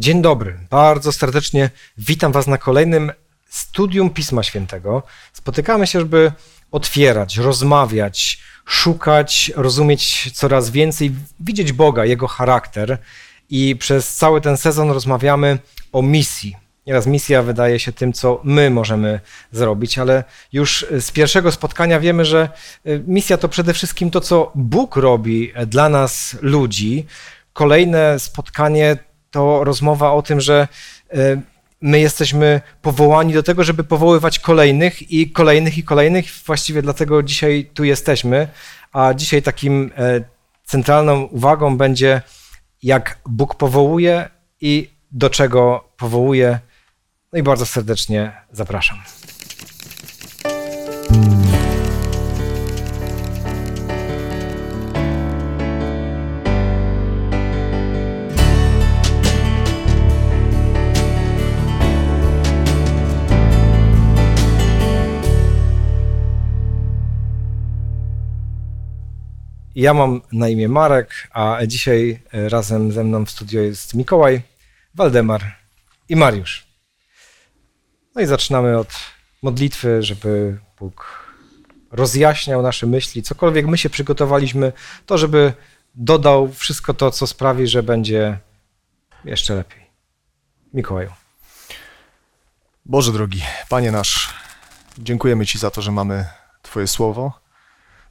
Dzień dobry, bardzo serdecznie witam Was na kolejnym studium Pisma Świętego. Spotykamy się, żeby otwierać, rozmawiać, szukać, rozumieć coraz więcej, widzieć Boga, Jego charakter. I przez cały ten sezon rozmawiamy o misji. Nieraz misja wydaje się tym, co my możemy zrobić, ale już z pierwszego spotkania wiemy, że y, misja to przede wszystkim to, co Bóg robi dla nas, ludzi. Kolejne spotkanie to rozmowa o tym, że y, my jesteśmy powołani do tego, żeby powoływać kolejnych i kolejnych i kolejnych. Właściwie dlatego dzisiaj tu jesteśmy. A dzisiaj takim e, centralną uwagą będzie, jak Bóg powołuje i do czego powołuje. No i bardzo serdecznie zapraszam. Ja mam na imię Marek, a dzisiaj e, razem ze mną w studio jest Mikołaj, Waldemar i Mariusz. No i zaczynamy od modlitwy, żeby Bóg rozjaśniał nasze myśli, cokolwiek my się przygotowaliśmy, to żeby dodał wszystko to, co sprawi, że będzie jeszcze lepiej. Mikołaju. Boże drogi, Panie nasz, dziękujemy Ci za to, że mamy Twoje słowo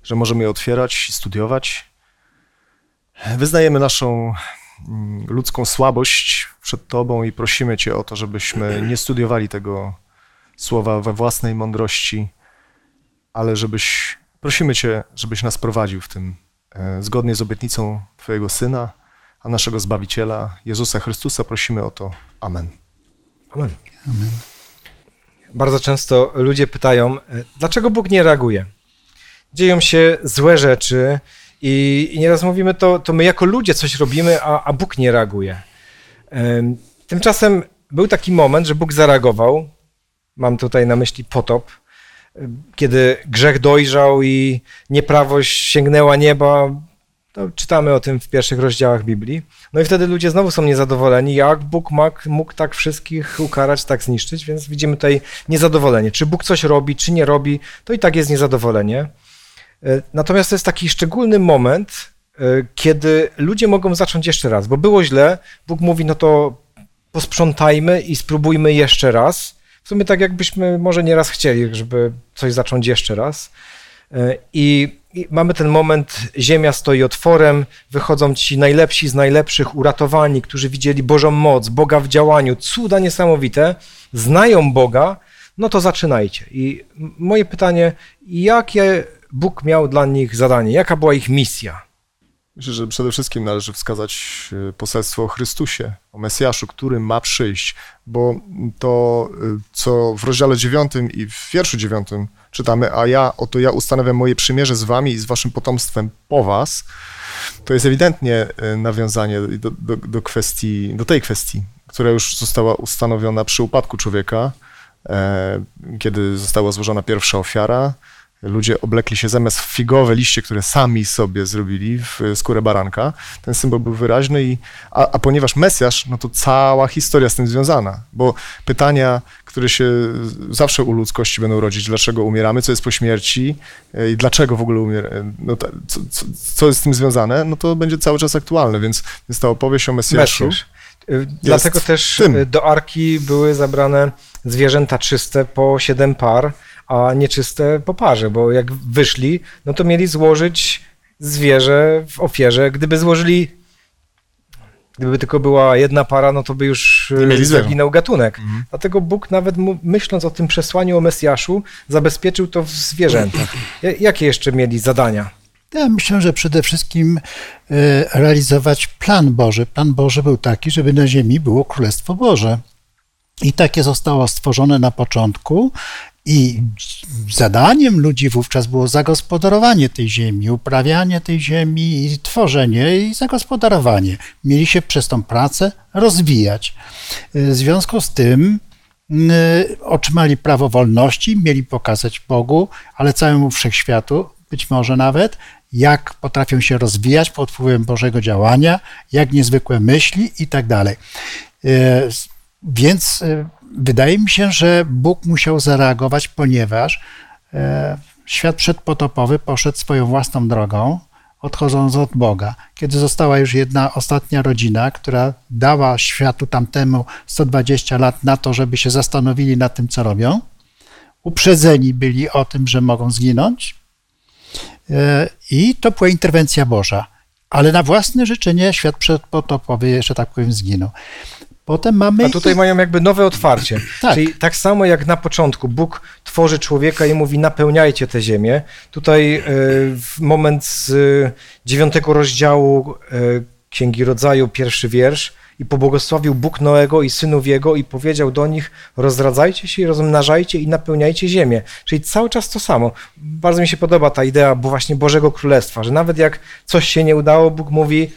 że możemy je otwierać i studiować. Wyznajemy naszą mm, ludzką słabość przed Tobą i prosimy Cię o to, żebyśmy nie studiowali tego słowa we własnej mądrości, ale żebyś, prosimy Cię, żebyś nas prowadził w tym e, zgodnie z obietnicą Twojego Syna, a naszego Zbawiciela, Jezusa Chrystusa. Prosimy o to. Amen. Amen. Amen. Bardzo często ludzie pytają, e, dlaczego Bóg nie reaguje? Dzieją się złe rzeczy i, i nieraz mówimy to, to my jako ludzie coś robimy, a, a Bóg nie reaguje. Tymczasem był taki moment, że Bóg zareagował. Mam tutaj na myśli potop, kiedy grzech dojrzał i nieprawość sięgnęła nieba. To czytamy o tym w pierwszych rozdziałach Biblii. No i wtedy ludzie znowu są niezadowoleni, jak Bóg mógł, tak wszystkich ukarać, tak zniszczyć, więc widzimy tutaj niezadowolenie. Czy Bóg coś robi, czy nie robi, to i tak jest niezadowolenie. E, natomiast to jest taki szczególny moment, e, kiedy ludzie mogą zacząć jeszcze raz, bo było źle, Bóg mówi, no to posprzątajmy i spróbujmy jeszcze raz. W sumie tak jakbyśmy może nieraz chcieli, żeby coś zacząć jeszcze raz. E, I, I, mamy ten moment, ziemia stoi otworem, wychodzą ci najlepsi z najlepszych, uratowani, którzy widzieli Bożą moc, Boga w działaniu, cuda niesamowite, znają Boga, no to zaczynajcie. I moje pytanie, jakie Bóg miał dla nich zadanie? Jaka była ich misja? Myślę, że przede wszystkim należy wskazać e, poselstwo o Chrystusie, o Mesjaszu, który ma przyjść, bo to, e, co w rozdziale 9 i w wierszu 9 czytamy, a ja, oto ja ustanawiam moje przymierze z wami i z waszym potomstwem po was, to jest ewidentnie e, nawiązanie do, do, do kwestii, do tej kwestii, która już została ustanowiona przy upadku człowieka, kiedy została złożona pierwsza ofiara, Ludzie oblekli się zamiast w figowe liście, które sami sobie zrobili, w skórę baranka. Ten symbol był wyraźny, i, a, a ponieważ Mesjasz, no to cała historia z tym związana, bo pytania, które się zawsze u ludzkości będą rodzić, dlaczego umieramy, co jest po śmierci e, i dlaczego w ogóle umieramy, no co, co, co, jest z tym związane, no to będzie cały czas aktualne, więc, więc ta opowieść o Mesjaszu... Mesjasz. Dlatego też tym. do arki były zabrane zwierzęta czyste po siedem par, a nieczyste po parze, bo jak wyszli, no to mieli złożyć zwierzę w ofierze. Gdyby złożyli, gdyby tylko była jedna para, no to by już zaginął gatunek. Mhm. Dlatego Bóg nawet myśląc o tym przesłaniu o Mesjaszu, zabezpieczył to w zwierzętach. Jakie jeszcze mieli zadania? Ja myślę, że przede wszystkim e, realizować plan Boży. Plan Boży był taki, żeby na ziemi było Królestwo Boże. I takie zostało stworzone na początku i zadaniem ludzi wówczas było zagospodarowanie tej ziemi, uprawianie tej ziemi i tworzenie i zagospodarowanie. Mieli się przez tą pracę rozwijać. W związku z tym y, otrzymali prawo wolności, mieli pokazać Bogu, ale całemu wszechświatu, być może nawet, jak potrafią się rozwijać pod wpływem Bożego działania, jak niezwykłe myśli i tak dalej. Więc wydaje mi się, że Bóg musiał zareagować, ponieważ świat przedpotopowy poszedł swoją własną drogą, odchodząc od Boga. Kiedy została już jedna ostatnia rodzina, która dała światu tamtemu 120 lat na to, żeby się zastanowili nad tym, co robią, uprzedzeni byli o tym, że mogą zginąć, e, i to była interwencja Boża. Ale na własne życzenie świat przedpotopowy, że tak powiem, zginął. Potem mamy... A tutaj mają jakby nowe otwarcie. Tak. Czyli tak samo jak na początku Bóg tworzy człowieka i mówi napełniajcie tę ziemię. Tutaj e, w moment z dziewiątego rozdziału e, Księgi Rodzaju, pierwszy wiersz, i pobłogosławił Bóg Noego i synów jego i powiedział do nich, rozradzajcie się i rozmnażajcie i napełniajcie ziemię. Czyli cały czas to samo. Bardzo mi się podoba ta idea bo właśnie Bożego Królestwa, że nawet jak coś się nie udało, Bóg mówi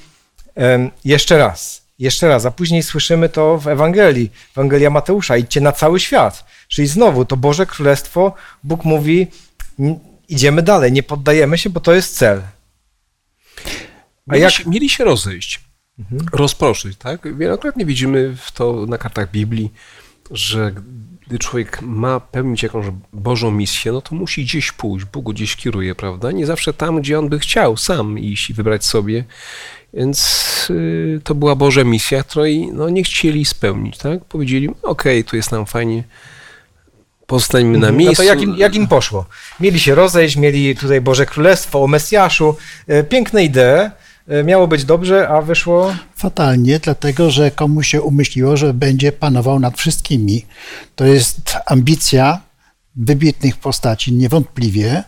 jeszcze raz, jeszcze raz, a później słyszymy to w Ewangelii, Ewangelia Mateusza, idźcie na cały świat. Czyli znowu to Boże Królestwo, Bóg mówi, idziemy dalej, nie poddajemy się, bo to jest cel. A mieli, jak... się, mieli się rozejść, mhm. rozproszyć, tak? Wielokrotnie widzimy to na kartach Biblii, że gdy człowiek ma pełnić jakąś Bożą misję, no to musi gdzieś pójść, Bóg go gdzieś kieruje, prawda? Nie zawsze tam, gdzie on by chciał sam iść i wybrać sobie. Więc y, to była Boża misja, której no, nie chcieli spełnić, tak? Powiedzieli, okej, okay, tu jest nam fajnie, pozostańmy na miejscu. No to jak im, jak im poszło? Mieli się rozejść, mieli tutaj Boże Królestwo o Mesjaszu, e, piękne idee, miało być dobrze, a wyszło... Fatalnie, dlatego że komuś się umyśliło, że będzie panował nad wszystkimi. To jest ambicja wybitnych postaci, niewątpliwie,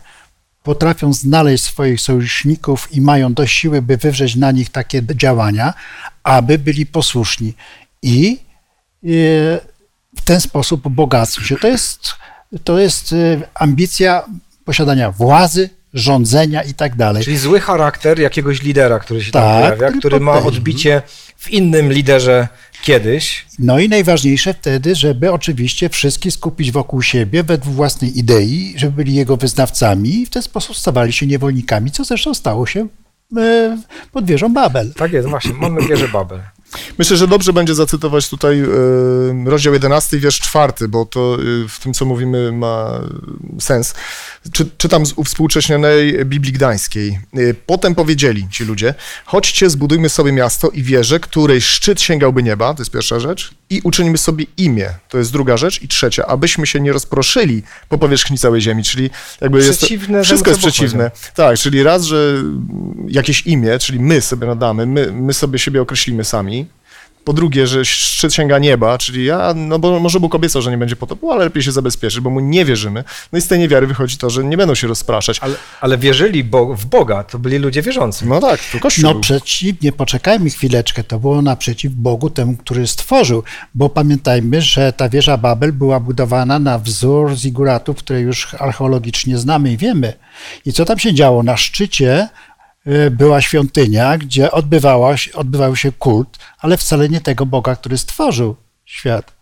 potrafią znaleźć swoich sojuszników i mają dość siły, by wywrzeć na nich takie działania, aby byli posłuszni. I e, w ten sposób bogacą się. To jest, to jest e, ambicja posiadania władzy, rządzenia i tak dalej. Czyli zły charakter jakiegoś lidera, który się tak, tam pojawia, który, który ma odbicie w innym liderze kiedyś. No i najważniejsze wtedy, żeby oczywiście wszystkich skupić wokół siebie według własnej idei, żeby byli jego wyznawcami i w ten sposób stawali się niewolnikami, co zresztą stało się e, pod wieżą Babel. Tak jest, właśnie, mamy wieżę Babel. Myślę, że dobrze będzie zacytować tutaj e, rozdział 11, wiersz 4, bo to e, w tym, co mówimy, ma sens. Czy, czytam z uwspółcześnionej Biblii Gdańskiej. E, potem powiedzieli ci ludzie, chodźcie, zbudujmy sobie miasto i wieżę, której szczyt sięgałby nieba, to jest pierwsza rzecz, i uczynimy sobie imię, to jest druga rzecz, i trzecia, abyśmy się nie rozproszyli po powierzchni całej ziemi, czyli jakby jest to, wszystko jest przeciwne. Tak, czyli raz, że jakieś imię, czyli my sobie nadamy, my, my sobie siebie określimy sami, po drugie, że szczyt sięga nieba, czyli ja, no bo może Bóg obiecał, że nie będzie potopu, ale lepiej się zabezpieczyć, bo mu nie wierzymy. No i z tej niewiary wychodzi to, że nie będą się rozpraszać. Ale, ale wierzyli bo, w Boga, to byli ludzie wierzący. No tak, to Kościół. No przeciwnie, poczekajmy chwileczkę, to było naprzeciw Bogu temu, który stworzył, bo pamiętajmy, że ta wieża Babel była budowana na wzór ziguratów, które już archeologicznie znamy i wiemy. I co tam się działo? Na szczycie była świątynia, gdzie odbywała, odbywał się kult, ale wcale nie tego Boga, który stworzył świat.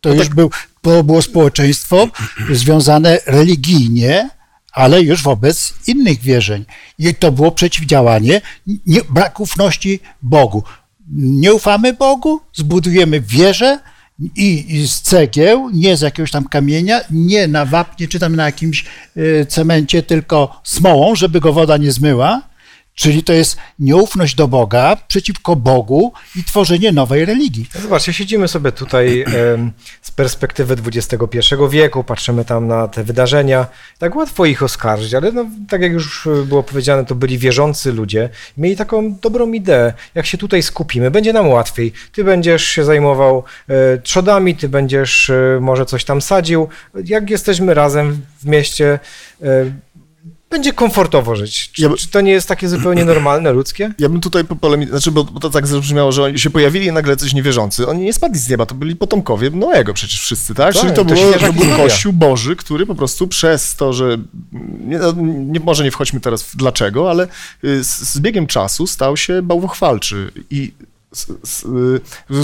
To no już tak. był, to było społeczeństwo związane religijnie, ale już wobec innych wierzeń. I to było przeciwdziałanie nie, brak ufności Bogu. Nie ufamy Bogu, zbudujemy wieżę i, i, z cegieł, nie z jakiegoś tam kamienia, nie na wapnie czy tam na jakimś y, cemencie, tylko smołą, żeby go woda nie zmyła Czyli to jest nieufność do Boga przeciwko Bogu i tworzenie nowej religii. Zobaczcie, siedzimy sobie tutaj z perspektywy XXI wieku, patrzymy tam na te wydarzenia. Tak łatwo ich oskarżyć, ale no, tak jak już było powiedziane, to byli wierzący ludzie. Mieli taką dobrą ideę. Jak się tutaj skupimy, będzie nam łatwiej. Ty będziesz się zajmował e, trzodami, ty będziesz e, może coś tam sadził. Jak jesteśmy razem w mieście, e, będzie komfortowo żyć. Czy, ja by... czy, to nie jest takie zupełnie normalne, ludzkie? Ja bym tutaj polemizował, znaczy, bo, bo, to tak zabrzmiało, że oni się pojawili i nagle coś niewierzący. Oni nie spadli z nieba, to byli potomkowie Noego przecież wszyscy, tak? tak Czyli to, to, było, to był Kościół Boży, który po prostu przez to, że nie, no, nie, może nie wchodźmy teraz w dlaczego, ale y, z, z biegiem czasu stał się bałwochwalczy i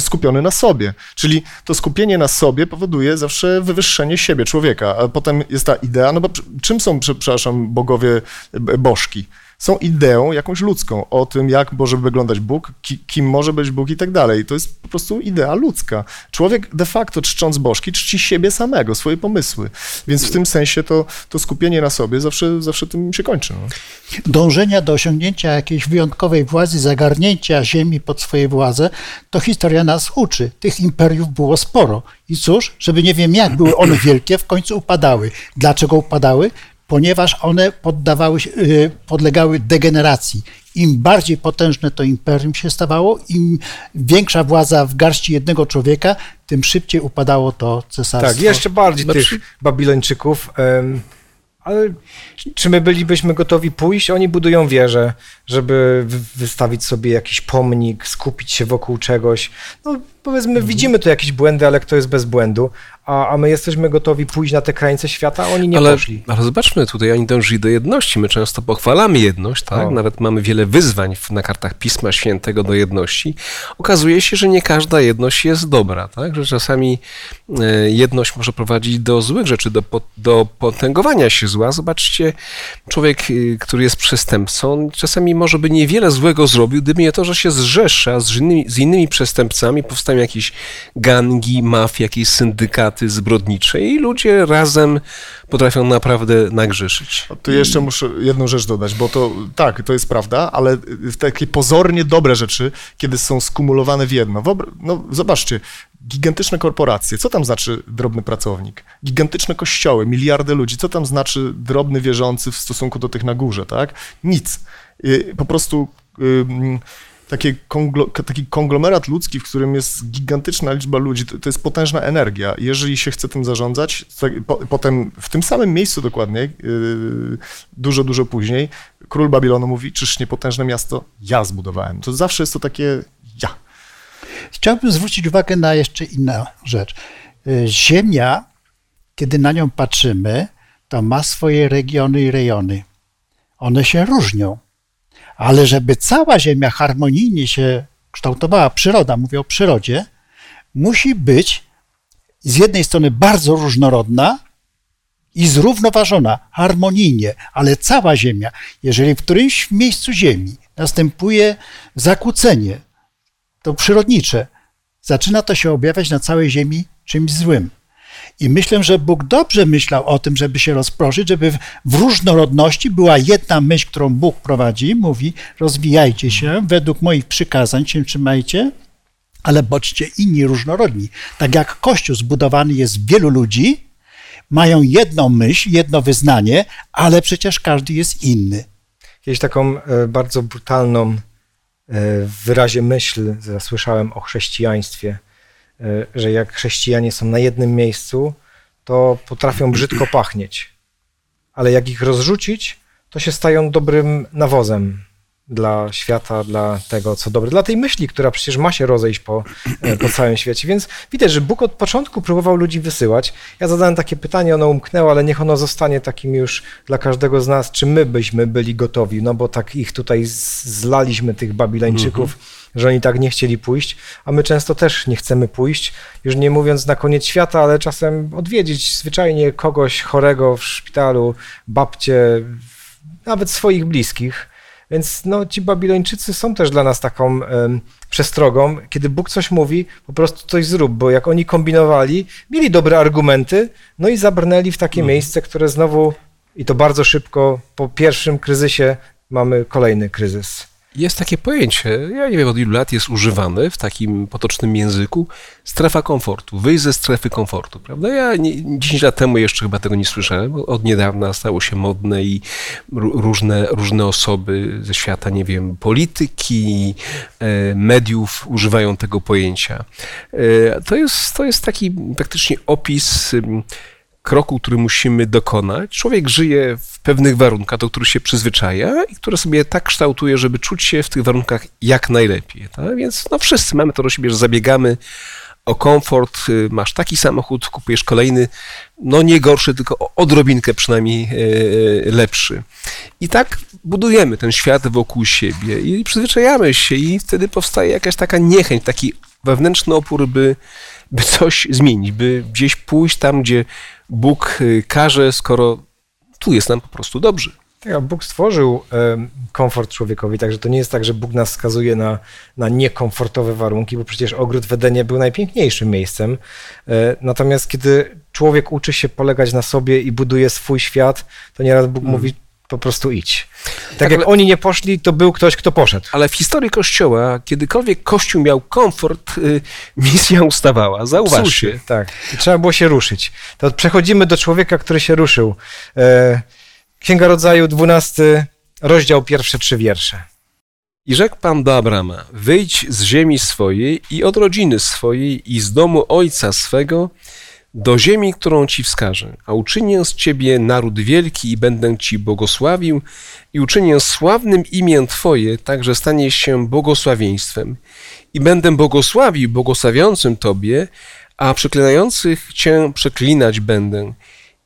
skupiony na sobie. Czyli to skupienie na sobie powoduje zawsze wywyższenie siebie, człowieka. A potem jest ta idea, no bo czym są, przepraszam, bogowie bożki? Są ideą jakąś ludzką o tym, jak może wyglądać Bóg, ki, kim może być Bóg i tak dalej. To jest po prostu idea ludzka. Człowiek de facto czcząc bożki czci siebie samego, swoje pomysły. Więc w tym sensie to, to skupienie na sobie zawsze, zawsze tym się kończy. No. Dążenia do osiągnięcia jakiejś wyjątkowej władzy, zagarnięcia ziemi pod swoje władze, to historia nas uczy. Tych imperiów było sporo. I cóż, żeby nie wiem jak były one wielkie, w końcu upadały. Dlaczego upadały? Ponieważ one poddawały się, y, podlegały degeneracji. Im bardziej potężne to imperium się stawało, im większa władza w garści jednego człowieka, tym szybciej upadało to cesarstwo. Tak, jeszcze bardziej znaczy... tych Babilończyków. Ale czy my bylibyśmy gotowi pójść? Oni budują wieżę, żeby wystawić sobie jakiś pomnik, skupić się wokół czegoś. No, powiedzmy, mhm. widzimy tu jakieś błędy, ale kto jest bez błędu? A, a my jesteśmy gotowi pójść na te krańce świata, oni nie ale, poszli. Ale zobaczmy, tutaj oni dążyli do jedności. My często pochwalamy jedność, tak? O. Nawet mamy wiele wyzwań na kartach Pisma Świętego do jedności. Okazuje się, że nie każda jedność jest dobra, tak? Że czasami e, jedność może prowadzić do złych rzeczy, do, do potęgowania się zła. Zobaczcie, człowiek, y, który jest przestępcą, czasami może by niewiele złego zrobił, gdyby nie to, że się zrzesza z innymi, z innymi przestępcami, powstają jakieś gangi, mafie, jakieś syndykaty, zbrodnicze i ludzie razem potrafią naprawdę nagrzeszyć. Tu jeszcze muszę jedną rzecz dodać, bo to tak, to jest prawda, ale takie pozornie dobre rzeczy, kiedy są skumulowane w jedno. No, zobaczcie, gigantyczne korporacje, co tam znaczy drobny pracownik? Gigantyczne kościoły, miliardy ludzi, co tam znaczy drobny wierzący w stosunku do tych na górze, tak? Nic. Y, po prostu takie konglo, taki konglomerat ludzki, w którym jest gigantyczna liczba ludzi, to, to jest potężna energia. Jeżeli się chce tym zarządzać, to, po, potem w tym samym miejscu dokładnie, yy, dużo, dużo później, król Babilonu mówi, czyż nie potężne miasto ja zbudowałem. To zawsze jest to takie ja. Chciałbym zwrócić uwagę na jeszcze inną rzecz. Y, Ziemia, kiedy na nią patrzymy, to ma swoje regiony i rejony. One się różnią ale żeby cała Ziemia harmonijnie się kształtowała, przyroda, mówię o przyrodzie, musi być z jednej strony bardzo różnorodna i zrównoważona harmonijnie, ale cała Ziemia, jeżeli w którymś miejscu Ziemi następuje zakłócenie, to przyrodnicze, zaczyna to się objawiać na całej Ziemi czymś złym. I myślę, że Bóg dobrze myślał o tym, żeby się rozproszyć, żeby w różnorodności była jedna myśl, którą Bóg prowadzi. Mówi: rozwijajcie się, według moich przykazań się trzymajcie, ale bądźcie inni różnorodni. Tak jak Kościół zbudowany jest z wielu ludzi, mają jedną myśl, jedno wyznanie, ale przecież każdy jest inny. Kiedyś taką e, bardzo brutalną e, w wyrazie myśl zasłyszałem o chrześcijaństwie że jak chrześcijanie są na jednym miejscu, to potrafią brzydko pachnieć. Ale jak ich rozrzucić, to się stają dobrym nawozem dla świata, dla tego, co dobre, dla tej myśli, która przecież ma się rozejść po, e, po całym świecie. Więc widać, że Bóg od początku próbował ludzi wysyłać. Ja zadałem takie pytanie, ono umknęło, ale niech ono zostanie takim już dla każdego z nas, czy my byśmy byli gotowi, no bo tak ich tutaj zlaliśmy, tych Babilończyków, -hmm że oni tak nie chcieli pójść, a my często też nie chcemy pójść, już nie mówiąc na koniec świata, ale czasem odwiedzić zwyczajnie kogoś chorego w szpitalu, babcie, nawet swoich bliskich. Więc no, ci Babilończycy są też dla nas taką um, przestrogą. Kiedy Bóg coś mówi, po prostu coś zrób, bo jak oni kombinowali, mieli dobre argumenty, no i zabrnęli w takie mhm. miejsce, które znowu, i to bardzo szybko, po pierwszym kryzysie mamy kolejny kryzys. Jest takie pojęcie, ja nie wiem od ilu lat jest używane w takim potocznym języku, strefa komfortu, wyjść ze strefy komfortu, prawda? Ja nie, 10 lat temu jeszcze chyba tego nie słyszałem, od niedawna stało się modne i różne, różne osoby ze świata, nie wiem, polityki, e, mediów używają tego pojęcia. E, to jest, to jest taki praktycznie opis kroku, który musimy dokonać. Człowiek żyje w pewnych warunkach, do których się przyzwyczaja i które sobie tak kształtuje, żeby czuć się w tych warunkach jak najlepiej. Tak? Więc no, wszyscy mamy to do siebie, że zabiegamy o komfort, y, masz taki samochód, kupujesz kolejny, no nie gorszy, tylko odrobinkę przynajmniej y, lepszy. I tak budujemy ten świat wokół siebie i przyzwyczajamy się i wtedy powstaje jakaś taka niechęć, taki wewnętrzny opór, by, by coś zmienić, by gdzieś pójść tam, gdzie Bóg y, każe, skoro tu jest nam po prostu dobrze. Tak, Bóg stworzył komfort człowiekowi, także to nie jest tak, że Bóg nas skazuje na, na niekomfortowe warunki, bo przecież ogród w Edenie był najpiękniejszym miejscem. E, natomiast kiedy człowiek uczy się polegać na sobie i buduje swój świat, to nieraz Bóg hmm. mówi, po prostu idź. Tak, tak jak ale, oni nie poszli, to był ktoś, kto poszedł. Ale w historii Kościoła, kiedykolwiek Kościół miał komfort, y, misja ustawała. Zauważcie. tak. I trzeba było się ruszyć. To przechodzimy do człowieka, który się ruszył. E, Księga Rodzaju, 12 rozdział, pierwsze trzy wiersze. I rzekł Pan do Abrama, wyjdź z ziemi swojej i od rodziny swojej i z domu ojca swego do ziemi, którą Ci wskażę, a uczynię z Ciebie naród wielki i będę Ci błogosławił i uczynię sławnym imię Twoje, tak że staniesz się błogosławieństwem. I będę błogosławił błogosławiącym Tobie, a przeklinających Cię przeklinać będę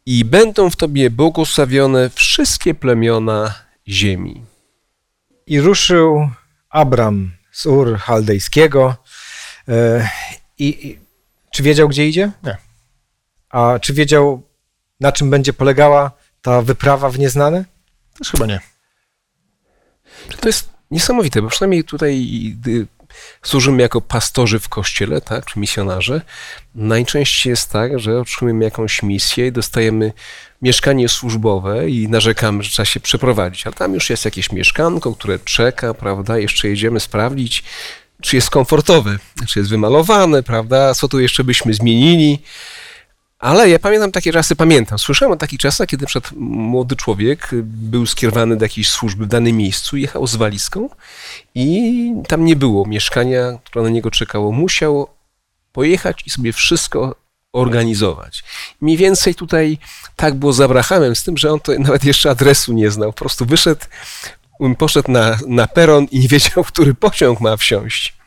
i będą w Tobie błogosławione wszystkie plemiona ziemi. I ruszył Abram z Ur Chaldejskiego. E, I, I, czy wiedział, gdzie idzie? Nie. A czy wiedział, na czym będzie polegała ta wyprawa w nieznane? Też chyba nie. To jest niesamowite, bo przynajmniej tutaj służymy jako pastorzy w kościele, tak, czy misjonarze, najczęściej jest tak, że otrzymujemy jakąś misję i dostajemy mieszkanie służbowe i narzekamy, że trzeba się przeprowadzić, ale tam już jest jakieś mieszkanko, które czeka, prawda, jeszcze jedziemy sprawdzić, czy jest komfortowe, czy jest wymalowane, prawda, co tu jeszcze byśmy zmienili. Ale ja pamiętam takie czasy, pamiętam. Słyszałem o takich czasach, kiedy przed młody człowiek był skierowany do jakiejś służby w danym miejscu, jechał z walizką i tam nie było mieszkania, które na niego czekało. Musiał pojechać i sobie wszystko organizować. Mniej więcej tutaj tak było z Abrahamem, z tym, że on to nawet jeszcze adresu nie znał. Po prostu wyszedł, poszedł na, na peron i nie wiedział, który pociąg ma wsiąść.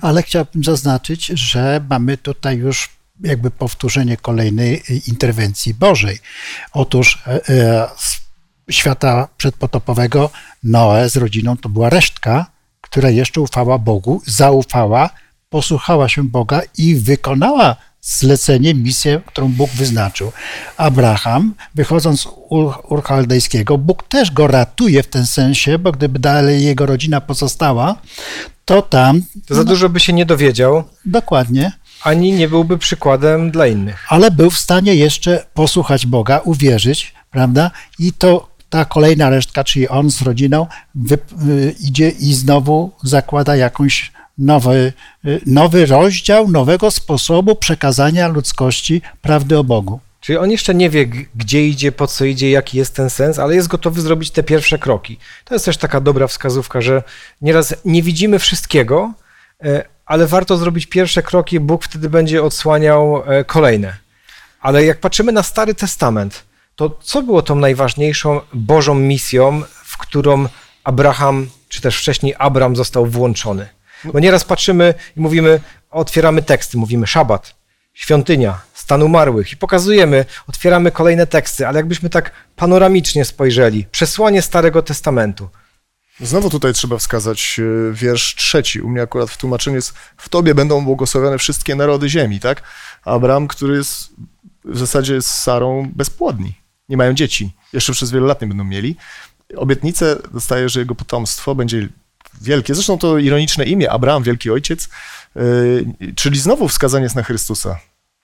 Ale chciałbym zaznaczyć, że mamy tutaj już jakby powtórzenie kolejnej interwencji Bożej. Otóż e, e, świata przedpotopowego Noe z rodziną to była resztka, która jeszcze ufała Bogu, zaufała, posłuchała się Boga i wykonała zlecenie, misję, którą Bóg wyznaczył. Abraham, wychodząc z Ur Chaldejskiego, Bóg też go ratuje w tym sensie, bo gdyby dalej jego rodzina pozostała, to tam... To za no, dużo by się nie dowiedział. Dokładnie ani nie byłby przykładem dla innych. Ale był w stanie jeszcze posłuchać Boga, uwierzyć, prawda? I to ta kolejna resztka, czyli on z rodziną, y, idzie i znowu zakłada jakąś nowy, y, nowy rozdział, nowego sposobu przekazania ludzkości prawdy o Bogu. Czyli on jeszcze nie wie, gdzie idzie, po co idzie, jaki jest ten sens, ale jest gotowy zrobić te pierwsze kroki. To jest też taka dobra wskazówka, że nieraz nie widzimy wszystkiego, e, ale warto zrobić pierwsze kroki, Bóg wtedy będzie odsłaniał e, kolejne. Ale jak patrzymy na Stary Testament, to co było tą najważniejszą Bożą misją, w którą Abraham, czy też wcześniej Abram został włączony? Bo nieraz patrzymy i mówimy, otwieramy teksty, mówimy szabat, świątynia, stan umarłych i pokazujemy, otwieramy kolejne teksty, ale jakbyśmy tak panoramicznie spojrzeli, przesłanie Starego Testamentu, Znowu tutaj trzeba wskazać e, wiersz trzeci. U mnie akurat w tłumaczeniu jest w Tobie będą błogosławione wszystkie narody ziemi, tak? Abraham, który jest w zasadzie z Sarą bezpłodni. Nie mają dzieci. Jeszcze przez wiele lat nie będą mieli. Obietnicę dostaje, że jego potomstwo będzie wielkie. Zresztą to ironiczne imię, Abraham, wielki ojciec, yy, czyli znowu wskazanie jest na Chrystusa.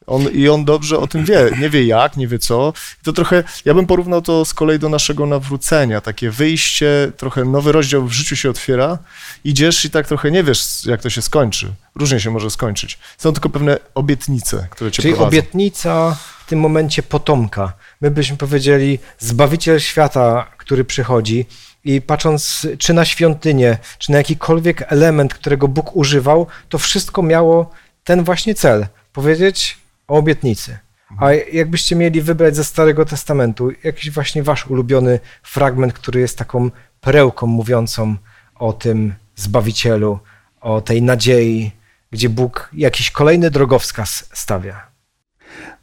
On, I on dobrze o tym wie, nie wie jak, nie wie co. I to trochę, ja bym porównał to z kolei do naszego nawrócenia, takie wyjście, trochę nowy rozdział w życiu się otwiera, idziesz i tak trochę nie wiesz, jak to się skończy. Różnie się może skończyć. Są tylko pewne obietnice, które cię Czyli prowadzą. obietnica w tym momencie potomka. My byśmy powiedzieli, Zbawiciel świata, który przychodzi i patrząc czy na świątynię, czy na jakikolwiek element, którego Bóg używał, to wszystko miało ten właśnie cel. Powiedzieć, o obietnicy. A jakbyście mieli wybrać ze Starego Testamentu jakiś właśnie wasz ulubiony fragment, który jest taką perełką mówiącą o tym Zbawicielu, o tej nadziei, gdzie Bóg jakiś kolejny drogowskaz stawia?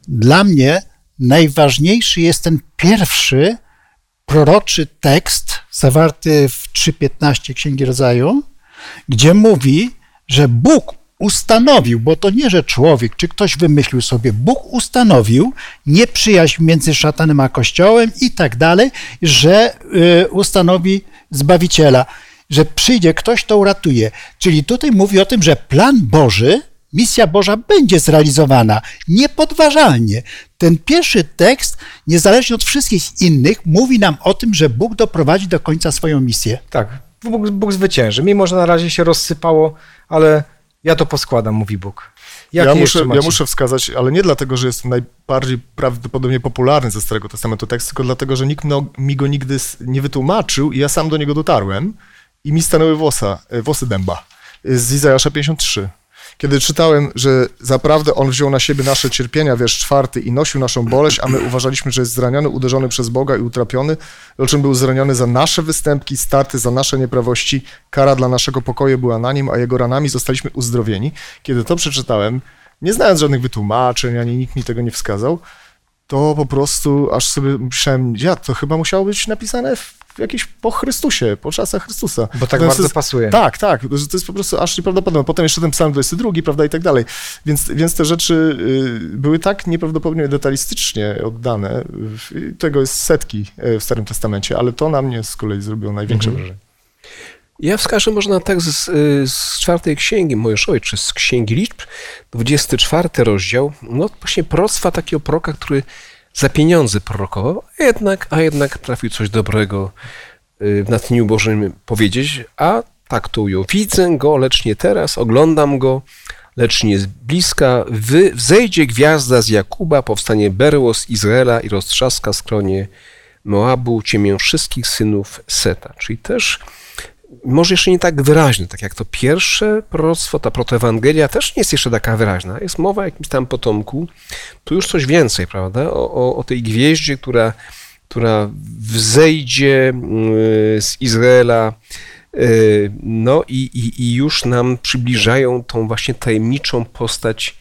Dla mnie najważniejszy jest ten pierwszy proroczy tekst zawarty w 3.15 Księgi Rodzaju, gdzie mówi, że Bóg ustanowił, bo to nie, że człowiek czy ktoś wymyślił sobie, Bóg ustanowił nieprzyjaźń między szatanem a kościołem i tak dalej, że y, ustanowi Zbawiciela, że przyjdzie ktoś, to uratuje. Czyli tutaj mówi o tym, że plan Boży, misja Boża będzie zrealizowana niepodważalnie. Ten pierwszy tekst, niezależnie od wszystkich innych, mówi nam o tym, że Bóg doprowadzi do końca swoją misję. Tak, Bóg, Bóg zwycięży. Mimo, że na razie się rozsypało, ale ja to poskładam, mówi Bóg. Jakie Ja muszę, ja muszę wskazać, ale nie dlatego, że jest najbardziej prawdopodobnie popularny ze Starego Testamentu tekst, tylko dlatego, że nikt no, mi go nigdy nie wytłumaczył i ja sam do niego dotarłem i mi stanęły włosa, e, włosy dęba e, z Izajasza 53. Kiedy czytałem, że zaprawdę On wziął na siebie nasze cierpienia, wiersz czwarty, i nosił naszą boleść, a my uważaliśmy, że jest zraniony, uderzony przez Boga i utrapiony, lecz On był zraniony za nasze występki, starty za nasze nieprawości, kara dla naszego pokoju była na Nim, a Jego ranami zostaliśmy uzdrowieni. Kiedy to przeczytałem, nie znając żadnych wytłumaczeń, ani nikt mi tego nie wskazał, to po prostu aż sobie myślałem, ja, to chyba musiało być napisane w jakieś po Chrystusie, po czasach Chrystusa. Bo tak bardzo jest, pasuje. Tak, tak, że to jest po prostu aż nieprawdopodobne. Potem jeszcze ten psalm 22, prawda, i tak dalej. Więc, więc te rzeczy y, były tak nieprawdopodobnie detalistycznie oddane. Tego jest setki y, w Starym Testamencie, ale to na mnie z kolei zrobiło największe Mhm. wrażenie. Ja wskażę może na tekst z, y, z czwartej księgi Mojżeszowej, czy z księgi liczb, 24 rozdział. No właśnie proroctwa takiego proroka, który za pieniądze prorokował, a jednak, a jednak trafił coś dobrego y, w natchnieniu Bożym powiedzieć, a tak to ujął. Widzę go, lecz nie teraz, oglądam go, lecz nie z bliska. Wy, wzejdzie gwiazda z Jakuba, powstanie berło z Izraela i roztrzaska skronie Moabu, ciemię wszystkich synów Seta. Czyli też może jeszcze nie tak wyraźne, tak jak to pierwsze proroctwo, ta protoewangelia też nie jest jeszcze taka wyraźna. Jest mowa o jakimś tam potomku. Tu już coś więcej, prawda? O, o, o tej gwieździe, która, która wzejdzie mm, z Izraela. y, No i, i, i już nam przybliżają tą właśnie tajemniczą postać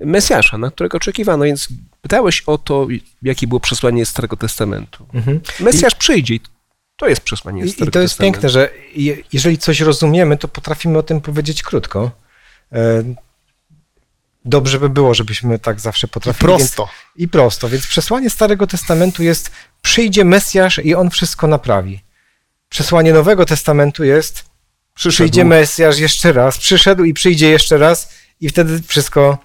Mesjasza, na którego oczekiwano. Więc pytałeś o to, jakie było przesłanie Starego Testamentu. Mhm. Mesjasz przyjdzie i to jest przesłanie I, I to jest piękne, że je- jeżeli coś rozumiemy, to potrafimy o tym powiedzieć krótko. E, Dobrze by było, żebyśmy tak zawsze potrafili. Prosto. Więc, I prosto. Więc przesłanie Starego Testamentu jest przyjdzie Mesjasz i on wszystko naprawi. Przesłanie Nowego Testamentu jest Przyszedł. przyjdzie Mesjasz jeszcze raz, przyszedł i przyjdzie jeszcze raz i wtedy wszystko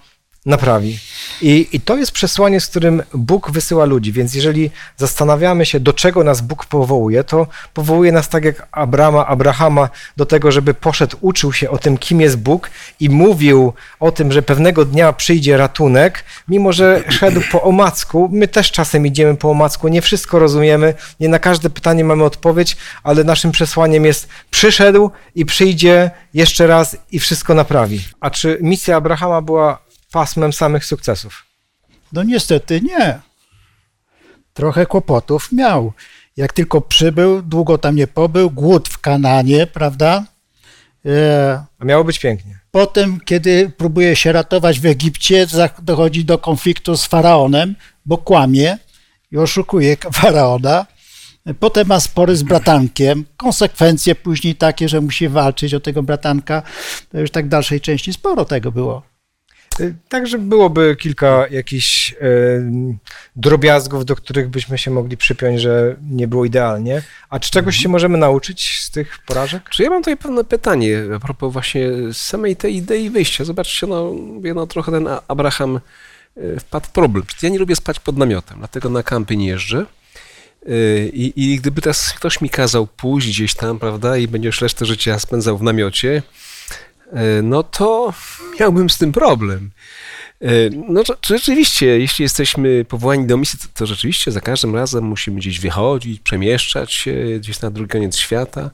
naprawi. I, I to jest przesłanie, z którym Bóg wysyła ludzi, więc jeżeli zastanawiamy się, do czego nas Bóg powołuje, to powołuje nas tak jak Abrama, Abrahama do tego, żeby poszedł, uczył się o tym, kim jest Bóg i mówił o tym, że pewnego dnia przyjdzie ratunek, mimo że szedł po omacku. My też czasem idziemy po omacku, nie wszystko rozumiemy, nie na każde pytanie mamy odpowiedź, ale naszym przesłaniem jest przyszedł i przyjdzie jeszcze raz i wszystko naprawi. A czy misja Abrahama była pasmem samych sukcesów? No niestety nie. Trochę kłopotów miał. Jak tylko przybył, długo tam nie pobył, głód w Kananie, prawda? E, A miało być pięknie. Potem, kiedy próbuje się ratować w Egipcie, dochodzi do konfliktu z faraonem, bo kłamie i oszukuje faraona. Potem ma spory z bratankiem. Konsekwencje później takie, że musi walczyć o tego bratanka. To już tak w dalszej części sporo tego było. Y, Także byłoby kilka jakichś em, drobiazgów, do których byśmy się mogli przypiąć, że nie było idealnie. A czy czegoś się możemy nauczyć z tych porażek? Czy ja mam tutaj pewne pytanie a propos właśnie samej tej idei wyjścia. Zobaczcie, no, no trochę ten Abraham y, wpadł w problem. Ja nie lubię spać pod namiotem, dlatego na kampy nie jeżdżę. Y, I, I gdyby teraz ktoś mi kazał pójść gdzieś tam, prawda, i będziesz resztę życia spędzał w namiocie, y, no to miałbym z tym problem. Y, No rzeczywiście, jeśli jesteśmy powołani do misji, to, to rzeczywiście za każdym razem musimy gdzieś wychodzić, przemieszczać się gdzieś na drugi koniec świata.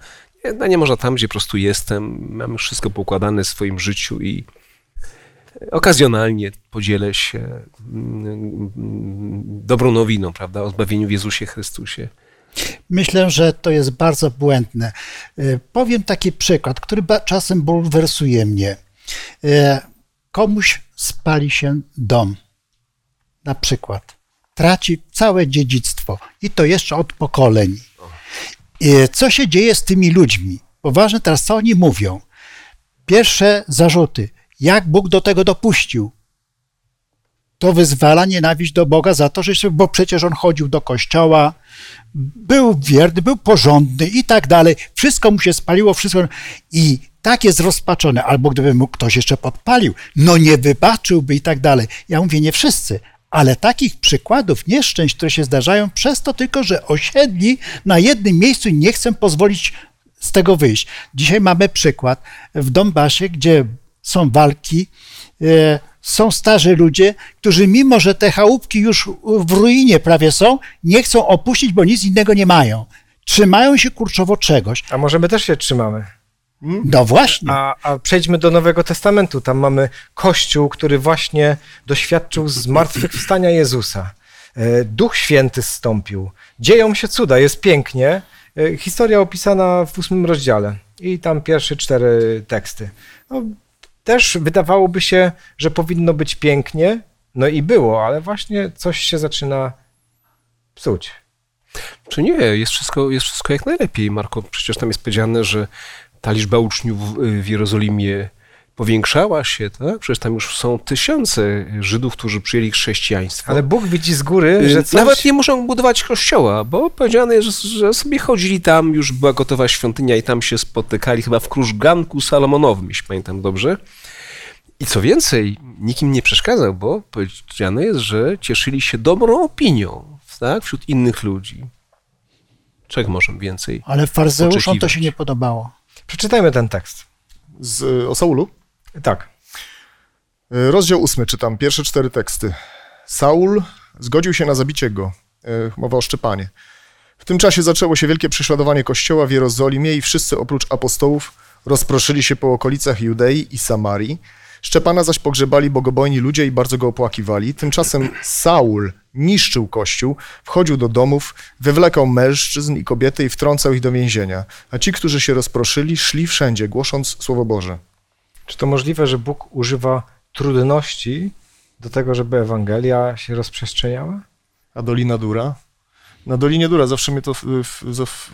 No nie można tam, gdzie po prostu jestem, mam już wszystko poukładane w swoim życiu i okazjonalnie podzielę się mm, dobrą nowiną, prawda, o zbawieniu w Jezusie Chrystusie. Myślę, że to jest bardzo błędne. E, Powiem taki przykład, który czasem bulwersuje mnie. E, Komuś spali się dom, na przykład. Traci całe dziedzictwo i to jeszcze od pokoleń. E, Co się dzieje z tymi ludźmi? Bo ważne teraz, co oni mówią. Pierwsze zarzuty. Jak Bóg do tego dopuścił? To wyzwala nienawiść do Boga za to, że bo przecież on chodził do kościoła, był wierny, był porządny i tak dalej. Wszystko mu się spaliło, wszystko. I tak jest rozpaczony. Albo gdyby mu ktoś jeszcze podpalił, no nie wybaczyłby i tak dalej. Ja mówię, nie wszyscy, ale takich przykładów nieszczęść, które się zdarzają przez to tylko, że osiedli na jednym miejscu i nie chcą pozwolić z tego wyjść. Dzisiaj mamy przykład w Donbasie, gdzie są walki, e, są starzy ludzie, którzy mimo, że te chałupki już w ruinie prawie są, nie chcą opuścić, bo nic innego nie mają. Trzymają się kurczowo czegoś. A może my też się trzymamy? No właśnie. A, a przejdźmy do Nowego Testamentu. Tam mamy Kościół, który właśnie doświadczył zmartwychwstania Jezusa. E, Duch Święty zstąpił. Dzieją się cuda, jest pięknie. E, historia opisana w ósmym rozdziale i tam pierwsze cztery teksty. No, też wydawałoby się, że powinno być pięknie, no i było, ale właśnie coś się zaczyna psuć. Czy nie? Jest wszystko, jest wszystko jak najlepiej, Marko. Przecież tam jest powiedziane, że ta liczba uczniów w Jerozolimie powiększała się, tak? Przecież tam już są tysiące Żydów, którzy przyjęli chrześcijaństwo. Ale Bóg widzi z góry, że coś... Nawet nie muszą budować kościoła, bo powiedziane jest, że sobie chodzili tam, już była gotowa świątynia i tam się spotykali chyba w krużganku salomonowym, jeśli pamiętam dobrze. I co więcej, nikim nie przeszkadzał, bo powiedziane jest, że cieszyli się dobrą opinią tak? wśród innych ludzi. Czego możemy więcej Ale faryzeuszom to się nie podobało. Przeczytajmy ten tekst. Z, o Saulu? Tak. Rozdział ósmy czytam, pierwsze cztery teksty. Saul zgodził się na zabicie go. E, mowa o Szczepanie. W tym czasie zaczęło się wielkie prześladowanie kościoła w Jerozolimie i wszyscy oprócz apostołów rozproszyli się po okolicach Judei i Samarii. Szczepana zaś pogrzebali bogobojni ludzie i bardzo go opłakiwali. Tymczasem Saul niszczył kościół, wchodził do domów, wywlekał mężczyzn i kobiety i wtrącał ich do więzienia. A ci, którzy się rozproszyli, szli wszędzie, głosząc Słowo Boże. Czy to możliwe, że Bóg używa trudności do tego, żeby Ewangelia się rozprzestrzeniała? A Dolina Dura? Na Dolinie Dura zawsze mnie to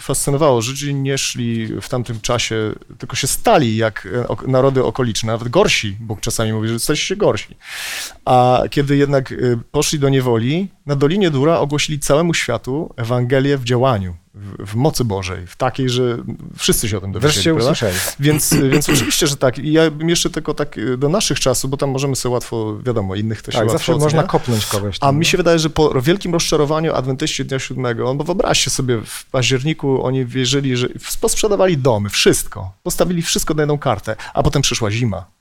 fascynowało. Żydzi nie szli w tamtym czasie, tylko się stali jak e, narody okoliczne, nawet gorsi. Bóg czasami mówi, że jesteście gorsi. A kiedy jednak e, poszli do niewoli, na Dolinie Dura ogłosili całemu światu Ewangelię w działaniu w, mocy Bożej, w takiej, że wszyscy się o tym dowiedzieli. Wreszcie usłyszeli. Więc, więc oczywiście, że tak. I ja bym jeszcze tylko tak y, do naszych czasów, bo tam możemy sobie łatwo, wiadomo, innych się tak, łatwo zawsze można kopnąć kogoś. Tam, A mi się wydaje, że po wielkim rozczarowaniu adwentyści Dnia Siódmego, no bo wyobraźcie sobie, w październiku oni wierzyli, że posprzedawali domy, wszystko, postawili wszystko na jedną kartę, a potem przyszła zima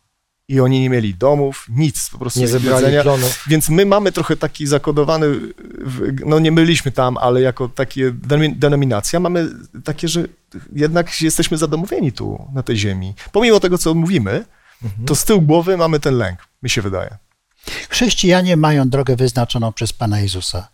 i oni nie mieli domów, nic, po prostu nie zebrali plonów. Więc my mamy trochę taki zakodowany, no nie byliśmy tam, ale jako takie denominacja mamy takie, że jednak jesteśmy zadomowieni tu, na tej ziemi. Pomimo tego, co mówimy, mhm. to z tyłu głowy mamy ten lęk, mi się wydaje. Chrześcijanie mają drogę wyznaczoną przez Pana Jezusa.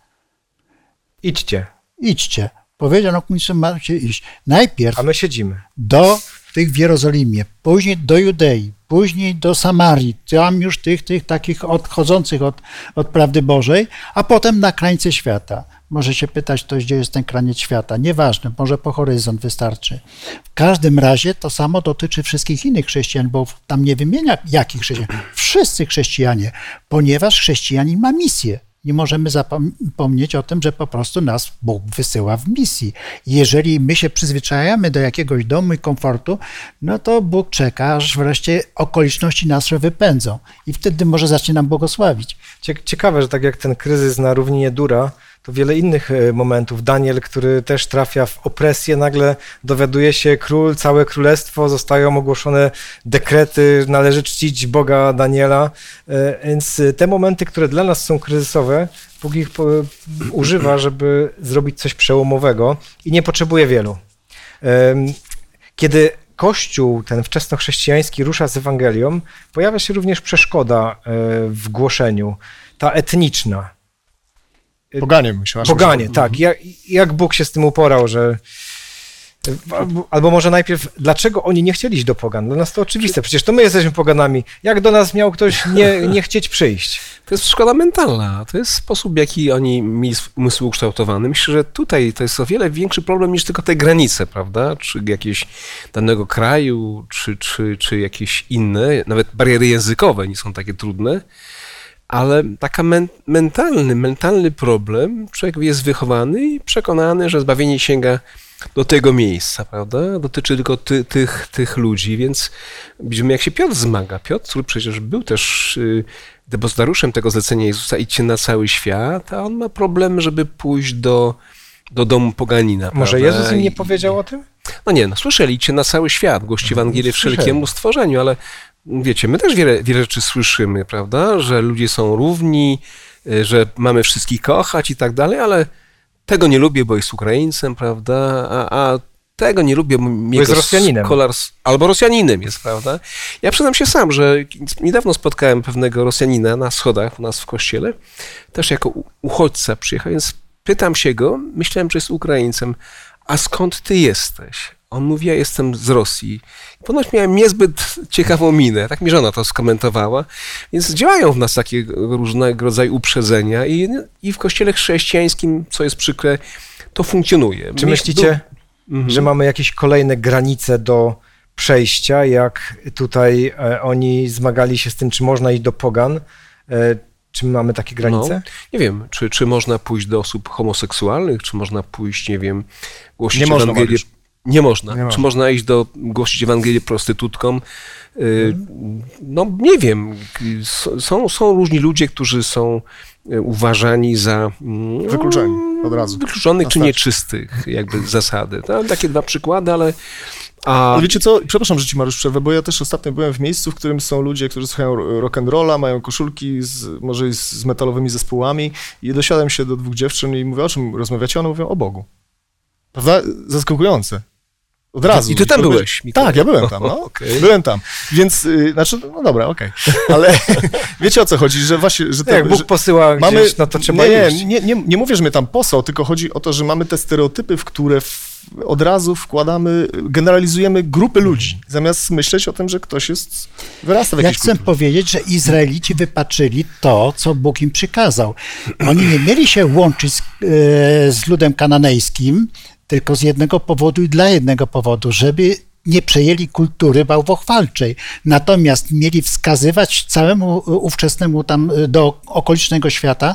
Idźcie. Idźcie. Powiedział, no macie iść. Najpierw A my siedzimy. do tych w Jerozolimie, później do Judei, później do Samarii, tam już tych, tych takich odchodzących od, od prawdy Bożej, a potem na krańce świata. Może się pytać ktoś, gdzie jest ten kraniec świata. Nieważne, może po horyzont wystarczy. W każdym razie to samo dotyczy wszystkich innych chrześcijan, bo tam nie wymienia jakich chrześcijan. Wszyscy chrześcijanie, ponieważ chrześcijanin ma misję nie możemy zapomnieć o tym, że po prostu nas Bóg wysyła w misji. Jeżeli my się przyzwyczajamy do jakiegoś domu i komfortu, no to Bóg czeka, aż wreszcie okoliczności nas wypędzą i wtedy może zacznie nam błogosławić. Ciekawe, że tak jak ten kryzys na równinie Dura, to wiele innych e, momentów. Daniel, który też trafia w opresję, nagle dowiaduje się król, całe królestwo, zostają ogłoszone dekrety, należy czcić Boga Daniela. E, więc te momenty, które dla nas są kryzysowe, Bóg ich używa, żeby zrobić coś przełomowego i nie potrzebuje wielu. Kiedy Kościół, ten wczesnochrześcijański, rusza z Ewangelią, pojawia się również przeszkoda e, w głoszeniu, ta etniczna. Poganie myślałem. Poganie, tak. Jak, jak Bóg się z tym uporał, że... Albo może najpierw, dlaczego oni nie chcieli iść do pogan? Dla nas to oczywiste, przecież to my jesteśmy poganami. Jak do nas miał ktoś nie, nie chcieć przyjść? To jest szkoda mentalna. To jest sposób, w jaki oni mieli umysł ukształtowany. Myślę, że tutaj to jest o wiele większy problem niż tylko te granice, prawda? Czy jakieś danego kraju, czy, czy, czy jakieś inne, nawet bariery językowe nie są takie trudne ale taka men mentalny, mentalny problem, człowiek jest wychowany i przekonany, że zbawienie sięga do tego miejsca, prawda? Dotyczy tylko ty, tych, tych ludzi, więc widzimy, jak się Piotr zmaga. Piotr, który przecież był też y, depozytariuszem tego zlecenia Jezusa, idźcie na cały świat, a on ma problem, żeby pójść do, do domu poganina. Może prawda? Jezus im nie powiedział o tym? No nie, no słyszeli, idźcie na cały świat, głości Ewangelię wszelkiemu stworzeniu, ale wiecie, my też wiele, wiele rzeczy słyszymy, prawda? Że ludzie są równi, y, że mamy wszystkich kochać i tak dalej, ale tego nie lubię, bo jest Ukraińcem, prawda? A, a tego nie lubię, bo jest Rosjaninem. Kolars, albo Rosjaninem jest, prawda? Ja przyznam się sam, że niedawno spotkałem pewnego Rosjanina na schodach u nas w kościele, też jako uchodźca przyjechał, więc pytam się go, myślałem, że jest Ukraińcem, a skąd ty jesteś? On mówi, ja jestem z Rosji. Ponoć miałem niezbyt ciekawą minę, tak mi żona to skomentowała. Więc działają w nas takie różnego rodzaju uprzedzenia i, i w kościele chrześcijańskim, co jest przykre, to funkcjonuje. Czy myślicie, mhm. że mamy jakieś kolejne granice do przejścia, jak tutaj e, oni zmagali się z tym, czy można iść do pogan, e, czy mamy takie granice? No, nie wiem, czy, czy można pójść do osób homoseksualnych, czy można pójść, nie wiem, głosić nie Ewangelię. Można, nie można. Nie Czy można iść do głosić Ewangelię prostytutkom? Y, no nie wiem. Są, są różni ludzie, którzy są y, uważani za mm, wykluczeni od razu. Wykluczonych czy nieczystych, jakby zasady. To takie dwa przykłady, ale a... Ale wiecie co, przepraszam, że ci Mariusz przerwę, bo ja też ostatnio byłem w miejscu, w którym są ludzie, którzy słuchają rock and rolla, mają koszulki z, może z metalowymi zespołami i dosiadłem się do dwóch dziewczyn i mówię, o czym rozmawiacie? One mówią o Bogu. Prawda? Zaskakujące. Od razu. I ty tam byłeś? Tak, ja byłem tam, no. Okay. Byłem tam. Więc, yy, znaczy, no dobra, okej. Okay. Ale wiecie o co chodzi, że właśnie... Że Jak Bóg że posyła mamy, gdzieś, no to trzeba nie, nie, nie, nie, nie mówię, że mnie tam posłał, tylko chodzi o to, że mamy te stereotypy, w które w, od razu wkładamy, generalizujemy grupy ludzi, zamiast myśleć o tym, że ktoś jest, wyrasta w jakiejś Ja chcę kulturze. powiedzieć, że Izraelici wypaczyli to, co Bóg im przykazał. Oni nie mieli się łączyć z, e, z ludem kananejskim, tylko z jednego powodu i dla jednego powodu, żeby nie przejęli kultury bałwochwalczej. Natomiast mieli wskazywać całemu ówczesnemu tam do okolicznego świata,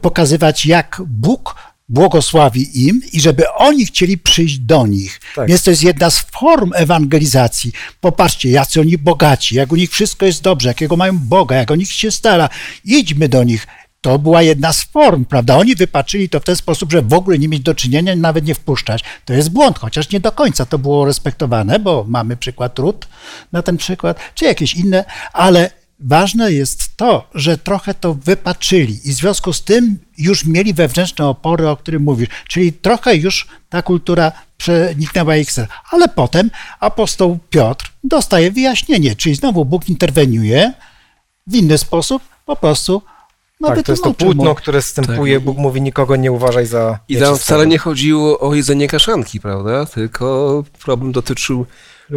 pokazywać jak Bóg błogosławi im i żeby oni chcieli przyjść do nich. Tak. Więc to jest jedna z form ewangelizacji. Popatrzcie, jacy oni bogaci, jak u nich wszystko jest dobrze, jakiego mają Boga, jak o nich się stara. Idźmy do nich. To była jedna z form, prawda? Oni wypaczyli to w ten sposób, że w ogóle nie mieć do czynienia, nawet nie wpuszczać. To jest błąd, chociaż nie do końca to było respektowane, bo mamy przykład Rut na ten przykład, czy jakieś inne, ale ważne jest to, że trochę to wypaczyli i w związku z tym już mieli wewnętrzne opory, o których mówisz, czyli trochę już ta kultura przeniknęła ich serce. Ale potem apostoł Piotr dostaje wyjaśnienie, czyli znowu Bóg interweniuje w inny sposób, po prostu tak, to jest to płótno, które zstępuje, tak. Bóg mówi, nikogo nie uważaj za I tam wcale nie chodziło o jedzenie kaszanki, prawda? Tylko problem dotyczył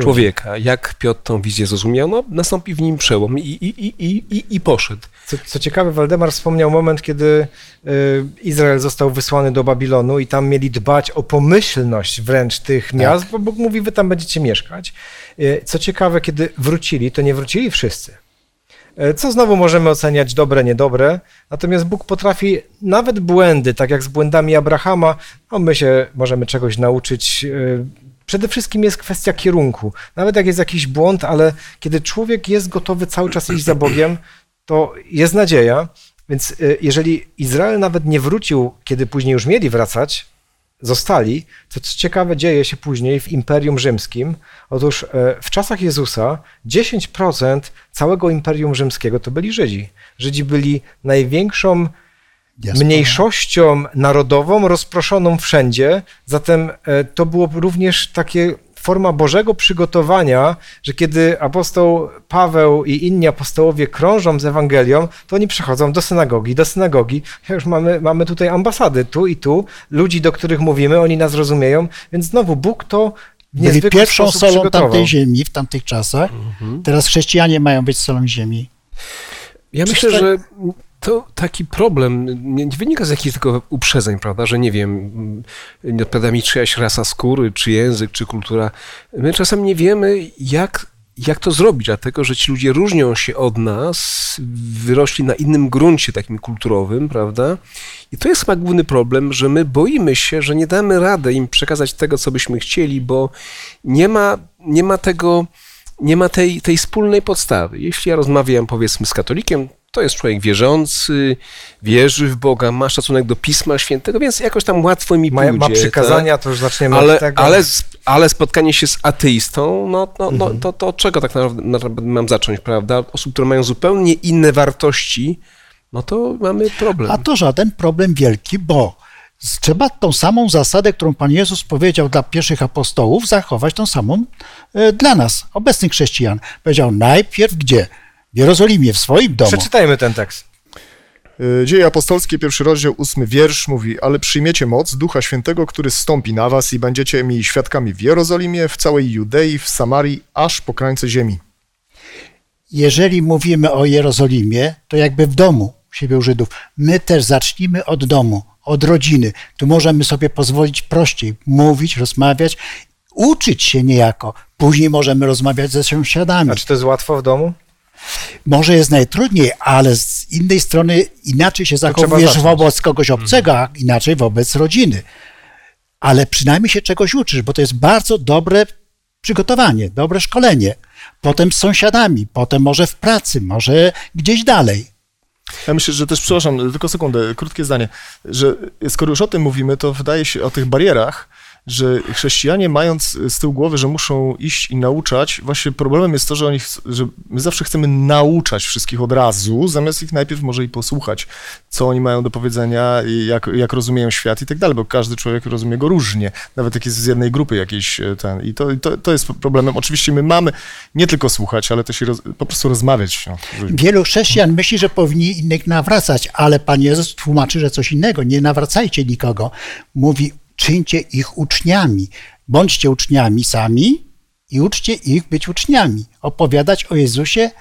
człowieka. Jak Piotr tą wizję zrozumiał, no nastąpi w nim przełom i, i, i, i, i poszedł. Co, co ciekawe, Waldemar wspomniał moment, kiedy y, Izrael został wysłany do Babilonu i tam mieli dbać o pomyślność wręcz tych tak. miast, bo Bóg mówi, wy tam będziecie mieszkać. Y, co ciekawe, kiedy wrócili, to nie wrócili wszyscy co znowu możemy oceniać dobre, niedobre. Natomiast Bóg potrafi nawet błędy, tak jak z błędami Abrahama, no my się możemy czegoś nauczyć. E, przede wszystkim jest kwestia kierunku. Nawet jak jest jakiś błąd, ale kiedy człowiek jest gotowy cały czas iść za Bogiem, to jest nadzieja. Więc e, jeżeli Izrael nawet nie wrócił, kiedy później już mieli wracać, zostali, to co ciekawe dzieje się później w Imperium Rzymskim. Otóż e, w czasach Jezusa 10% całego Imperium Rzymskiego to byli Żydzi. Żydzi byli największą mniejszością narodową, rozproszoną wszędzie, zatem e, to było również takie forma Bożego przygotowania, że kiedy apostoł Paweł i inni apostołowie krążą z Ewangelią, to oni przychodzą do synagogi, do synagogi. Już mamy, mamy tutaj ambasady tu i tu, ludzi, do których mówimy, oni nas rozumieją, więc znowu Bóg to byli pierwszą solą tamtej ziemi w tamtych czasach. Mhm. Teraz chrześcijanie mają być solą ziemi. Ja myślę, że to taki problem nie wynika z jakichś tylko uprzedzeń, prawda, że nie wiem, nie odpowiada mi czyjaś rasa skóry, czy język, czy kultura. My czasem nie wiemy, jak, jak to zrobić, dlatego że ci ludzie różnią się od nas, wyrośli na innym gruncie takim kulturowym, prawda? I to jest chyba główny problem, że my boimy się, że nie damy rady im przekazać tego, co byśmy chcieli, bo nie ma, nie ma tego, nie ma tej, tej wspólnej podstawy. Jeśli ja rozmawiam, powiedzmy, z katolikiem, to jest człowiek wierzący, wierzy w Boga, ma szacunek do Pisma Świętego, więc jakoś tam łatwo mi ma, pójdzie. Ma przykazania, tak? to już zaczniemy ale, od tego. Ale, ale spotkanie się z ateistą, no, no, no mhm. to, to od czego tak naprawdę mam zacząć, prawda? Osób, które mają zupełnie inne wartości, no to mamy problem. A to żaden problem wielki, bo trzeba tą samą zasadę, którą Pan Jezus powiedział dla pierwszych apostołów, zachować tą samą e, dla nas, obecnych chrześcijan. Powiedział najpierw gdzie? W Jerozolimie, w swoim domu. Przeczytajmy ten tekst. Y, Dzieje apostolskie, pierwszy rozdział, ósmy wiersz mówi, ale przyjmiecie moc Ducha Świętego, który stąpi na was i będziecie mi świadkami w Jerozolimie, w całej Judei, w Samarii, aż po krańce ziemi. Jeżeli mówimy o Jerozolimie, to jakby w domu siebie u Żydów. My też zacznijmy od domu, od rodziny. Tu możemy sobie pozwolić prościej mówić, rozmawiać, uczyć się niejako. Później możemy rozmawiać ze sąsiadami. A czy to jest łatwo w domu? Może jest najtrudniej, ale z innej strony inaczej się zachowujesz wobec kogoś obcego, a inaczej wobec rodziny. Ale przynajmniej się czegoś uczysz, bo to jest bardzo dobre przygotowanie, dobre szkolenie. Potem z sąsiadami, potem może w pracy, może gdzieś dalej. Ja myślę, że też, przepraszam, tylko sekundę, krótkie zdanie, że skoro już o tym mówimy, to wydaje się o tych barierach, że chrześcijanie mając z tyłu głowy, że muszą iść i nauczać, właśnie problemem jest to, że, oni, że my zawsze chcemy nauczać wszystkich od razu, zamiast ich najpierw może i posłuchać, co oni mają do powiedzenia, jak, jak rozumieją świat i tak dalej, bo każdy człowiek rozumie go różnie, nawet jak jest z jednej grupy jakiejś e, ten. I to, to, to jest problemem. Oczywiście my mamy nie tylko słuchać, ale też roz, po prostu rozmawiać. No, Wielu chrześcijan myśli, że powinni innych nawracać, ale Pan Jezus tłumaczy, że coś innego. Nie nawracajcie nikogo. Mówi, czyńcie ich uczniami. Bądźcie uczniami sami i uczcie ich być uczniami. Opowiadać o Jezusie,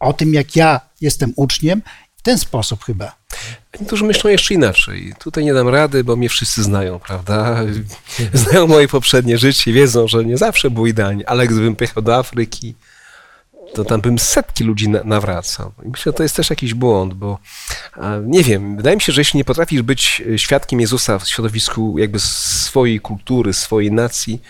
o tym, jak ja jestem uczniem, w ten sposób chyba. Niektórzy myślą jeszcze inaczej. Tutaj nie dam rady, bo mnie wszyscy znają, prawda? Znają moje poprzednie życie, wiedzą, że nie zawsze było idealnie, ale gdybym pojechał do Afryki, to tam bym setki ludzi na, nawracał. I myślę, że to jest też jakiś błąd, bo nie wiem, wydaje mi się, że jeśli nie potrafisz być świadkiem Jezusa w środowisku jakby swojej kultury, swojej nacji,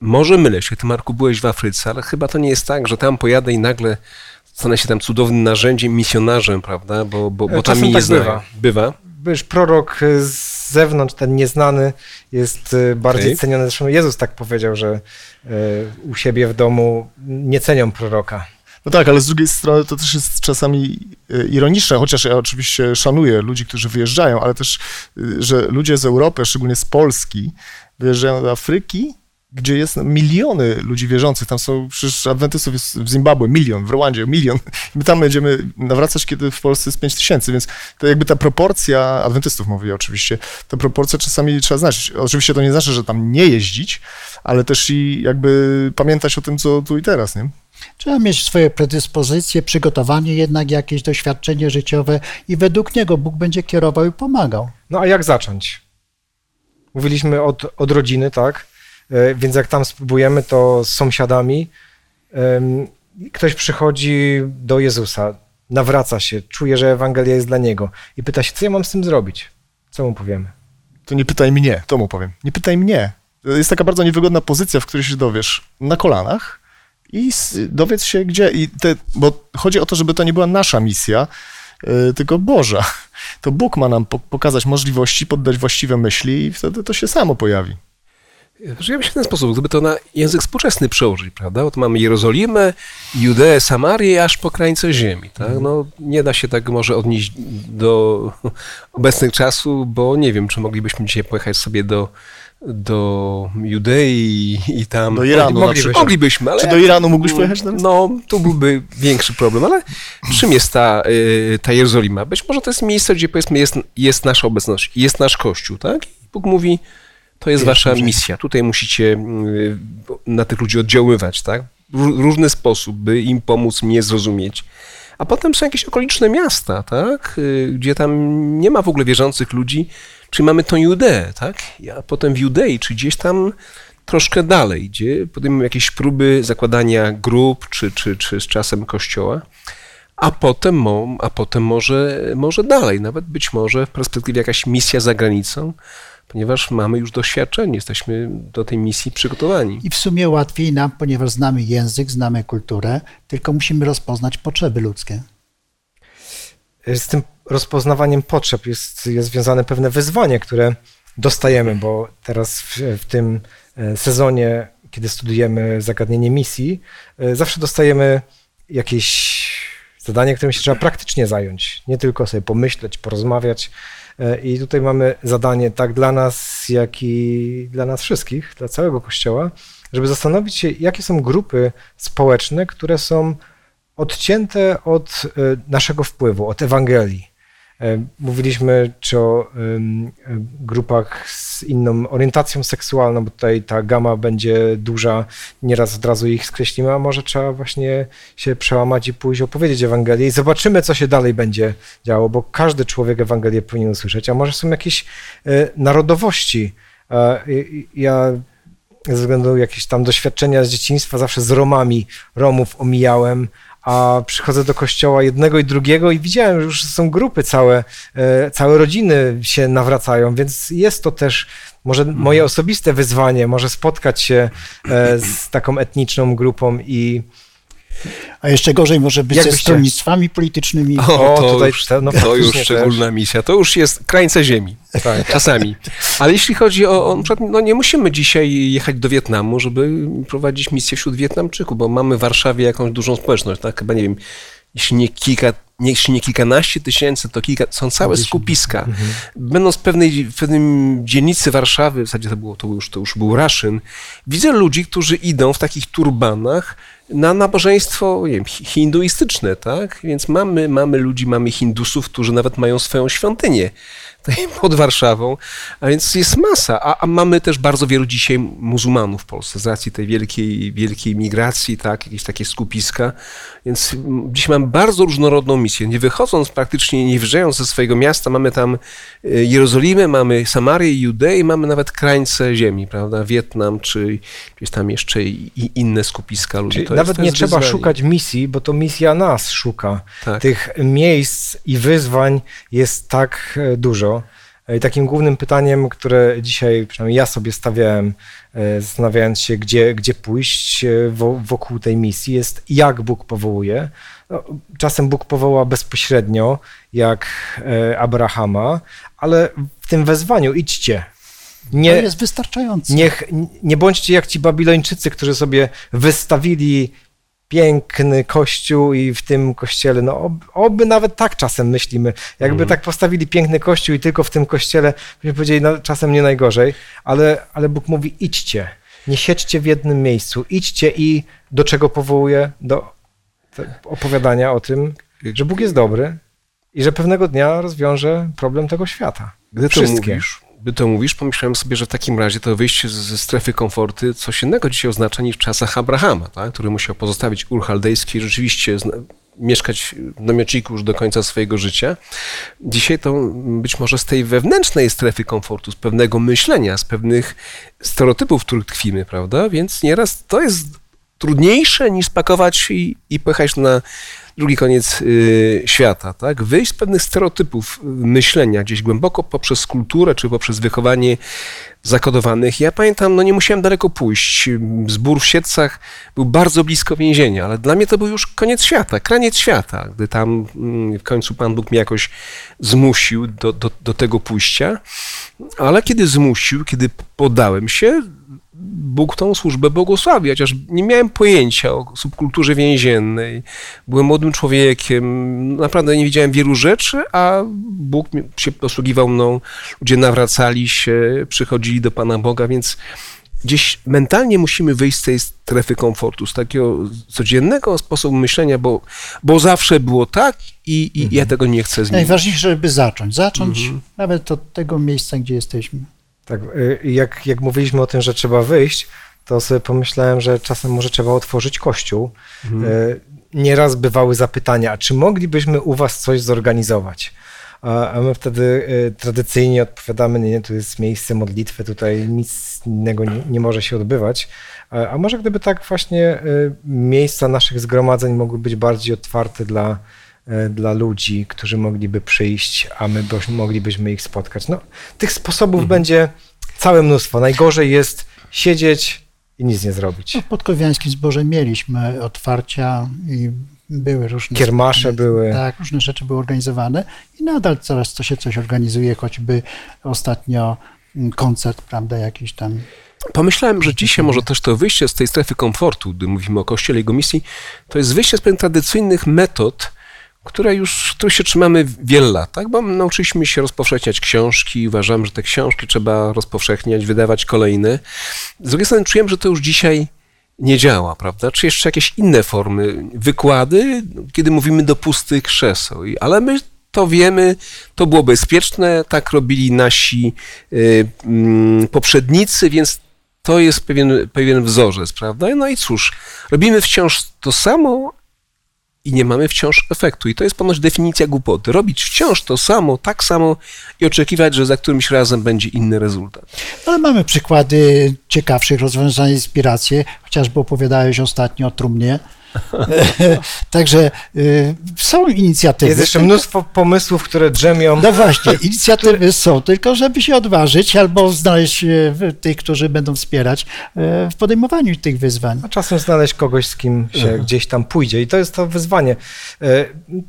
może mylę się, ty Marku byłeś w Afryce, ale chyba to nie jest tak, że tam pojadę i nagle stanę się tam cudownym narzędziem, misjonarzem, prawda, bo, bo, bo tam mi nie tak bywa. bywa. Byś prorok z zewnątrz, ten nieznany, jest y, bardziej okay. ceniony. Zresztą Jezus tak powiedział, że y, u siebie w domu nie cenią proroka. No tak, ale z drugiej strony to też jest czasami y, ironiczne, chociaż ja oczywiście szanuję ludzi, którzy wyjeżdżają, ale też, że ludzie z Europy, szczególnie z Polski, wyjeżdżają do Afryki gdzie jest miliony ludzi wierzących. Tam są przecież adwentystów jest w Zimbabwe milion, w Rwandzie milion. My tam będziemy nawracać, kiedy w Polsce jest 5 tysięcy, więc to jakby ta proporcja, adwentystów mówię oczywiście, ta proporcja czasami trzeba znać. Oczywiście to nie znaczy, że tam nie jeździć, ale też i jakby pamiętać o tym, co tu i teraz, nie? Trzeba mieć swoje predyspozycje, przygotowanie jednak, jakieś doświadczenie życiowe i według niego Bóg będzie kierował i pomagał. No a jak zacząć? Mówiliśmy od, od rodziny, tak? E, więc jak tam spróbujemy, to z sąsiadami ktoś przychodzi do Jezusa, nawraca się, czuje, że Ewangelia jest dla niego i pyta się, co ja mam z tym zrobić? Co mu powiemy? To nie pytaj mnie, to mu powiem. Nie pytaj mnie. Jest taka bardzo niewygodna pozycja, w której się dowiesz na kolanach i dowiedz się gdzie. I te, bo chodzi o to, żeby to nie była nasza misja, yy, tylko Boża. To Bóg ma nam pokazać możliwości, poddać właściwe myśli i wtedy to się samo pojawi. Żyjemy się w ten sposób, gdyby to na język współczesny przełożyć, prawda? Bo mamy Jerozolimę, Judeę, Samarię, aż po krańce ziemi, tak? No, nie da się tak może odnieść do obecnych czasów, bo nie wiem, czy moglibyśmy dzisiaj pojechać sobie do, do Judei i tam... Do Iranu moglibyśmy, moglibyśmy ale... Czy do Iranu mógłbyś pojechać teraz? No, tu byłby większy problem, ale czym jest ta, y, ta Jerozolima? Być może to jest miejsce, gdzie powiedzmy jest, jest nasza obecność, jest nasz Kościół, tak? Bóg mówi to jest wasza misja. Tutaj musicie mm, na tych ludzi oddziaływać, tak? W różny sposób, by im pomóc mnie zrozumieć. A potem są jakieś okoliczne miasta, tak? Y, gdzie tam nie ma w ogóle wierzących ludzi, czyli mamy tą Judeę, tak? A potem w Judei, czy gdzieś tam troszkę dalej, gdzie podejmujemy jakieś próby zakładania grup, czy, czy, czy z czasem kościoła, a potem, a potem może, może dalej, nawet być może w perspektywie jakaś misja za granicą, ponieważ mamy już doświadczenie, jesteśmy do tej misji przygotowani. I w sumie łatwiej nam, ponieważ znamy język, znamy kulturę, tylko musimy rozpoznać potrzeby ludzkie. Z tym rozpoznawaniem potrzeb jest, jest związane pewne wyzwanie, które dostajemy, bo teraz w, w tym e, sezonie, kiedy studujemy zagadnienie misji, e, zawsze dostajemy jakieś zadanie, którym się trzeba praktycznie zająć. Nie tylko sobie pomyśleć, porozmawiać. E, I tutaj mamy zadanie tak dla nas, jak i dla nas wszystkich, dla całego Kościoła, żeby zastanowić się, jakie są grupy społeczne, które są odcięte od naszego wpływu, od Ewangelii. E, mówiliśmy czy o grupach z inną orientacją seksualną, bo tutaj ta gama będzie duża, nieraz od razu ich skreślimy, a może trzeba właśnie się przełamać i pójść opowiedzieć Ewangelię i zobaczymy, co się dalej będzie działo, bo każdy człowiek Ewangelię powinien usłyszeć, a może są jakieś e, narodowości. E, ja ze względu jakieś tam doświadczenia z dzieciństwa zawsze z Romami Romów omijałem, a przychodzę do kościoła jednego i drugiego i widziałem, że już są grupy całe, e, całe rodziny się nawracają, więc jest to też może mhm. moje osobiste wyzwanie, może spotkać się e, z taką etniczną grupą i a jeszcze gorzej może być Jak ze stronnictwami politycznymi. O, to, tutaj, już, no, to już szczególna też. misja. To już jest krańce ziemi. Tak. Czasami. Ale jeśli chodzi o, o no nie musimy dzisiaj jechać do Wietnamu, żeby prowadzić misję wśród Wietnamczyków, bo mamy w Warszawie jakąś dużą społeczność, tak? Chyba nie wiem, jeśli nie kilka jeśli nie kilkanaście tysięcy, to kilka, są całe skupiska. Mhm. Będąc w pewnej, w pewnym dzielnicy Warszawy, w zasadzie to, było, to, już, to już był Raszyn, widzę ludzi, którzy idą w takich turbanach, na nabożeństwo wiem, hinduistyczne, tak? Więc mamy, mamy ludzi, mamy hindusów, którzy nawet mają swoją świątynię pod Warszawą, a więc jest masa. A, a, mamy też bardzo wielu dzisiaj muzułmanów w Polsce z racji tej wielkiej, wielkiej migracji, tak, jakieś takie skupiska. Więc dziś mamy bardzo różnorodną misję. Nie wychodząc praktycznie, nie wyjeżdżając ze swojego miasta, mamy tam e, Jerozolimę, mamy Samarię, Judeę, mamy nawet krańce ziemi, prawda? Wietnam, czy gdzieś tam jeszcze i inne skupiska ludzi. To nawet nie trzeba wyzwanie. szukać misji, bo to misja nas szuka. Tak. Tych miejsc i wyzwań jest tak e, dużo. I takim głównym pytaniem, które dzisiaj przynajmniej ja sobie stawiałem, e, zastanawiając się, gdzie, gdzie pójść e, wokół tej misji, jest jak Bóg powołuje. No, czasem Bóg powoła bezpośrednio, jak e, Abrahama, ale w tym wezwaniu idźcie. Nie, to jest wystarczające. Niech, nie bądźcie jak ci Babilończycy, którzy sobie wystawili piękny kościół i w tym kościele, no oby nawet tak czasem myślimy. Jakby mm. tak postawili piękny kościół i tylko w tym kościele, byśmy powiedzieli, no czasem nie najgorzej, ale, ale Bóg mówi idźcie, nie siedźcie w jednym miejscu, idźcie i do czego powołuje? Do opowiadania o tym, że Bóg jest dobry i że pewnego dnia rozwiąże problem tego świata. Gdy to mówisz, gdy to mówisz, pomyślałem sobie, że w takim razie to wyjście ze strefy komfortu coś innego dzisiaj oznacza niż w czasach Abrahama, tak? który musiał pozostawić Ur Chaldejski i rzeczywiście mieszkać w namiotniku już do końca swojego życia. Dzisiaj to być może z tej wewnętrznej strefy komfortu, z pewnego myślenia, z pewnych stereotypów, w których tkwimy, prawda? Więc nieraz to jest trudniejsze niż spakować i, i pojechać na drugi koniec y, świata, tak? Wyjść z pewnych stereotypów myślenia gdzieś głęboko poprzez kulturę czy poprzez wychowanie zakodowanych. Ja pamiętam, no nie musiałem daleko pójść. Zbór w Siedcach był bardzo blisko więzienia, ale dla mnie to był już koniec świata, kraniec świata, gdy tam mm, w końcu Pan Bóg mnie jakoś zmusił do, do, do tego pójścia. Ale kiedy zmusił, kiedy poddałem się, Bóg tą służbę błogosławi, chociaż nie miałem pojęcia o subkulturze więziennej. Byłem młodym człowiekiem, naprawdę nie widziałem wielu rzeczy, a Bóg się posługiwał mną. Ludzie nawracali się, przychodzili do Pana Boga, więc gdzieś mentalnie musimy wyjść z tej strefy komfortu, z takiego codziennego sposobu myślenia, bo, bo zawsze było tak i, i mhm. ja tego nie chcę zmienić. Najważniejsze, żeby zacząć. Zacząć mhm. nawet od tego miejsca, gdzie jesteśmy. Tak, y, jak, jak mówiliśmy o tym, że trzeba wyjść, to sobie pomyślałem, że czasem może trzeba otworzyć kościół. Mhm. Y, nieraz bywały zapytania, a czy moglibyśmy u was coś zorganizować? A my wtedy y, tradycyjnie odpowiadamy, nie, nie, tu jest miejsce modlitwy, tutaj nic innego nie, nie może się odbywać. A może gdyby tak właśnie miejsca naszych zgromadzeń mogły być bardziej otwarte dla, dla ludzi, którzy mogliby przyjść, a my moglibyśmy ich spotkać. No, tych sposobów mhm. będzie całe mnóstwo. Najgorzej jest siedzieć i nic nie zrobić. No, w podkowiańskim zborze mieliśmy otwarcia i były różne... Kiermasze były. Tak, różne rzeczy były organizowane i nadal coraz to się coś organizuje, choćby ostatnio mm, koncert, prawda, jakiś tam Pomyślałem, że dzisiaj może też to wyjście z tej strefy komfortu, gdy mówimy o Kościele i jego misji, to jest wyjście z pewnych tradycyjnych metod, które już, których się trzymamy wiele lat, tak? Bo nauczyliśmy się rozpowszechniać książki, uważam, że te książki trzeba rozpowszechniać, wydawać kolejne. Z drugiej strony czułem, że to już dzisiaj nie działa, prawda? Czy jeszcze jakieś inne formy, wykłady, kiedy mówimy do pustych krzeseł. Ale my to wiemy, to było bezpieczne, tak robili nasi y, y, poprzednicy, więc to jest pewien, pewien wzorzec, prawda? No i cóż, robimy wciąż to samo, i nie mamy wciąż efektu. I to jest ponoć definicja głupoty. Robić wciąż to samo, tak samo i oczekiwać, że za którymś razem będzie inny rezultat. Ale mamy przykłady ciekawszych rozwiązań, inspiracje. Chociażby opowiadałeś ostatnio o trumnie Także y, są inicjatywy. Jest jeszcze mnóstwo pomysłów, które drzemią. No właśnie, inicjatywy są, tylko żeby się odważyć albo znaleźć y, tych, którzy będą wspierać y, w podejmowaniu tych wyzwań. A czasem znaleźć kogoś, z kim się mhm. gdzieś tam pójdzie. I to jest to wyzwanie.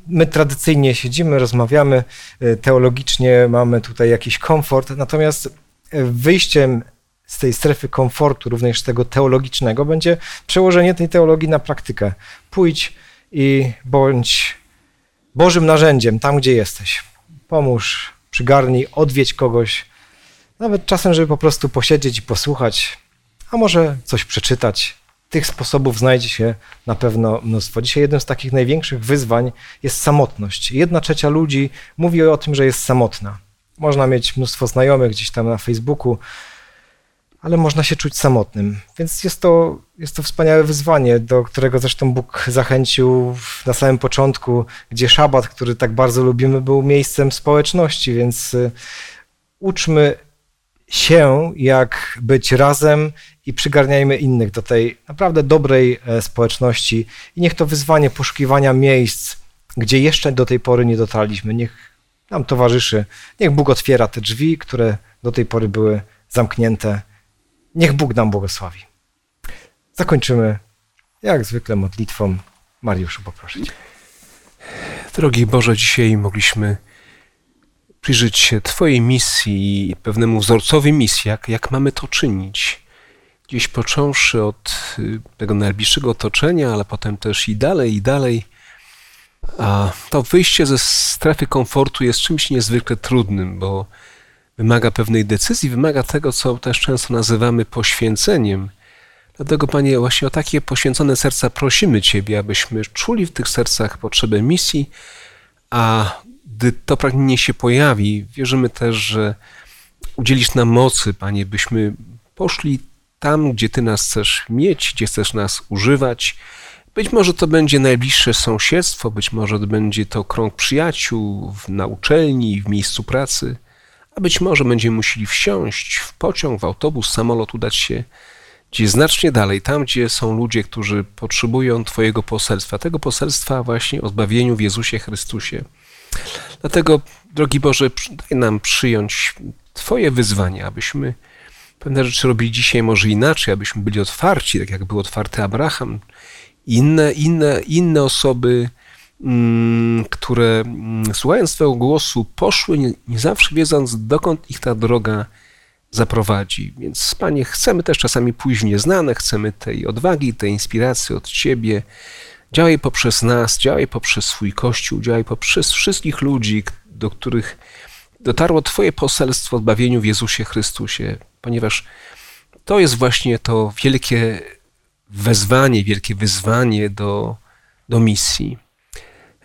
My tradycyjnie siedzimy, rozmawiamy, teologicznie mamy tutaj jakiś komfort, natomiast wyjściem z tej strefy komfortu, również tego teologicznego, będzie przełożenie tej teologii na praktykę. Pójdź i bądź Bożym narzędziem tam, gdzie jesteś. Pomóż, przygarnij, odwiedź kogoś, nawet czasem, żeby po prostu posiedzieć i posłuchać, a może coś przeczytać. Tych sposobów znajdzie się na pewno mnóstwo. Dzisiaj jednym z takich największych wyzwań jest samotność. Jedna trzecia ludzi mówi o tym, że jest samotna. Można mieć mnóstwo znajomych gdzieś tam na Facebooku, ale można się czuć samotnym. Więc jest to, jest to wspaniałe wyzwanie, do którego zresztą Bóg zachęcił na samym początku, gdzie szabat, który tak bardzo lubimy, był miejscem społeczności, więc y, uczmy się, jak być razem i przygarniajmy innych do tej naprawdę dobrej e, społeczności. I niech to wyzwanie poszukiwania miejsc, gdzie jeszcze do tej pory nie dotarliśmy, niech nam towarzyszy. Niech Bóg otwiera te drzwi, które do tej pory były zamknięte Niech Bóg nam błogosławi. Zakończymy jak zwykle modlitwą. Mariuszu, poproszę Cię. Drogi Boże, dzisiaj mogliśmy przyjrzeć się Twojej misji i pewnemu wzorcowi misji, jak, jak mamy to czynić. Gdzieś począwszy od y, tego najbliższego otoczenia, ale potem też i dalej, i dalej. A to wyjście ze strefy komfortu jest czymś niezwykle trudnym, bo wymaga pewnej decyzji, wymaga tego, co też często nazywamy poświęceniem. Dlatego, Panie, właśnie o takie poświęcone serca prosimy Ciebie, abyśmy czuli w tych sercach potrzebę misji, a gdy to pragnienie się pojawi, wierzymy też, że udzielisz nam mocy, Panie, byśmy poszli tam, gdzie Ty nas chcesz mieć, gdzie chcesz nas używać. Być może to będzie najbliższe sąsiedztwo, być może to będzie to krąg przyjaciół na uczelni, w miejscu pracy a być może będziemy musieli wsiąść w pociąg, w autobus, samolot, udać się gdzieś znacznie dalej, tam gdzie są ludzie, którzy potrzebują Twojego poselstwa, tego poselstwa właśnie o zbawieniu w Jezusie Chrystusie. Dlatego, drogi Boże, daj nam przyjąć Twoje wyzwania, abyśmy pewne rzeczy robili dzisiaj może inaczej, abyśmy byli otwarci, tak jak był otwarty Abraham, inne, inne, inne osoby, które mm, słuchając Twojego głosu poszły, nie, nie zawsze wiedząc, dokąd ich ta droga zaprowadzi. Więc, Panie, chcemy też czasami pójść nieznane, chcemy tej odwagi, tej inspiracji od Ciebie. Działaj poprzez nas, działaj poprzez swój Kościół, działaj poprzez wszystkich ludzi, do których dotarło Twoje poselstwo o zbawieniu w Jezusie Chrystusie, ponieważ to jest właśnie to wielkie wezwanie, wielkie wyzwanie do, do misji.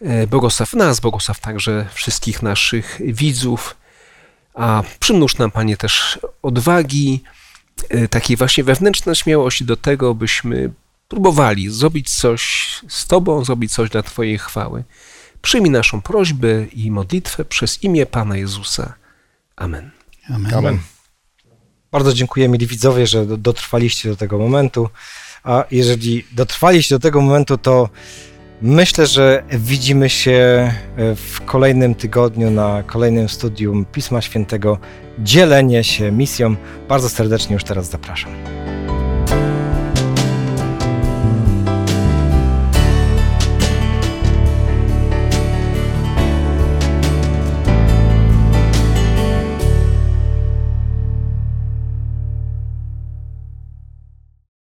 E, błogosław nas, błogosław także wszystkich naszych widzów, a przymnóż nam, Panie, też odwagi, e, takiej właśnie wewnętrznej śmiałości do tego, byśmy próbowali zrobić coś z Tobą, zrobić coś dla Twojej chwały. Przyjmij naszą prośbę i modlitwę przez imię Pana Jezusa. Amen. Amen. Amen. Bardzo dziękuję, mili widzowie, że do- dotrwaliście do tego momentu. A jeżeli dotrwaliście do tego momentu, to myślę, że widzimy się e, w kolejnym tygodniu na kolejnym studium Pisma Świętego. Dzielenie się misją. Bardzo serdecznie już teraz zapraszam.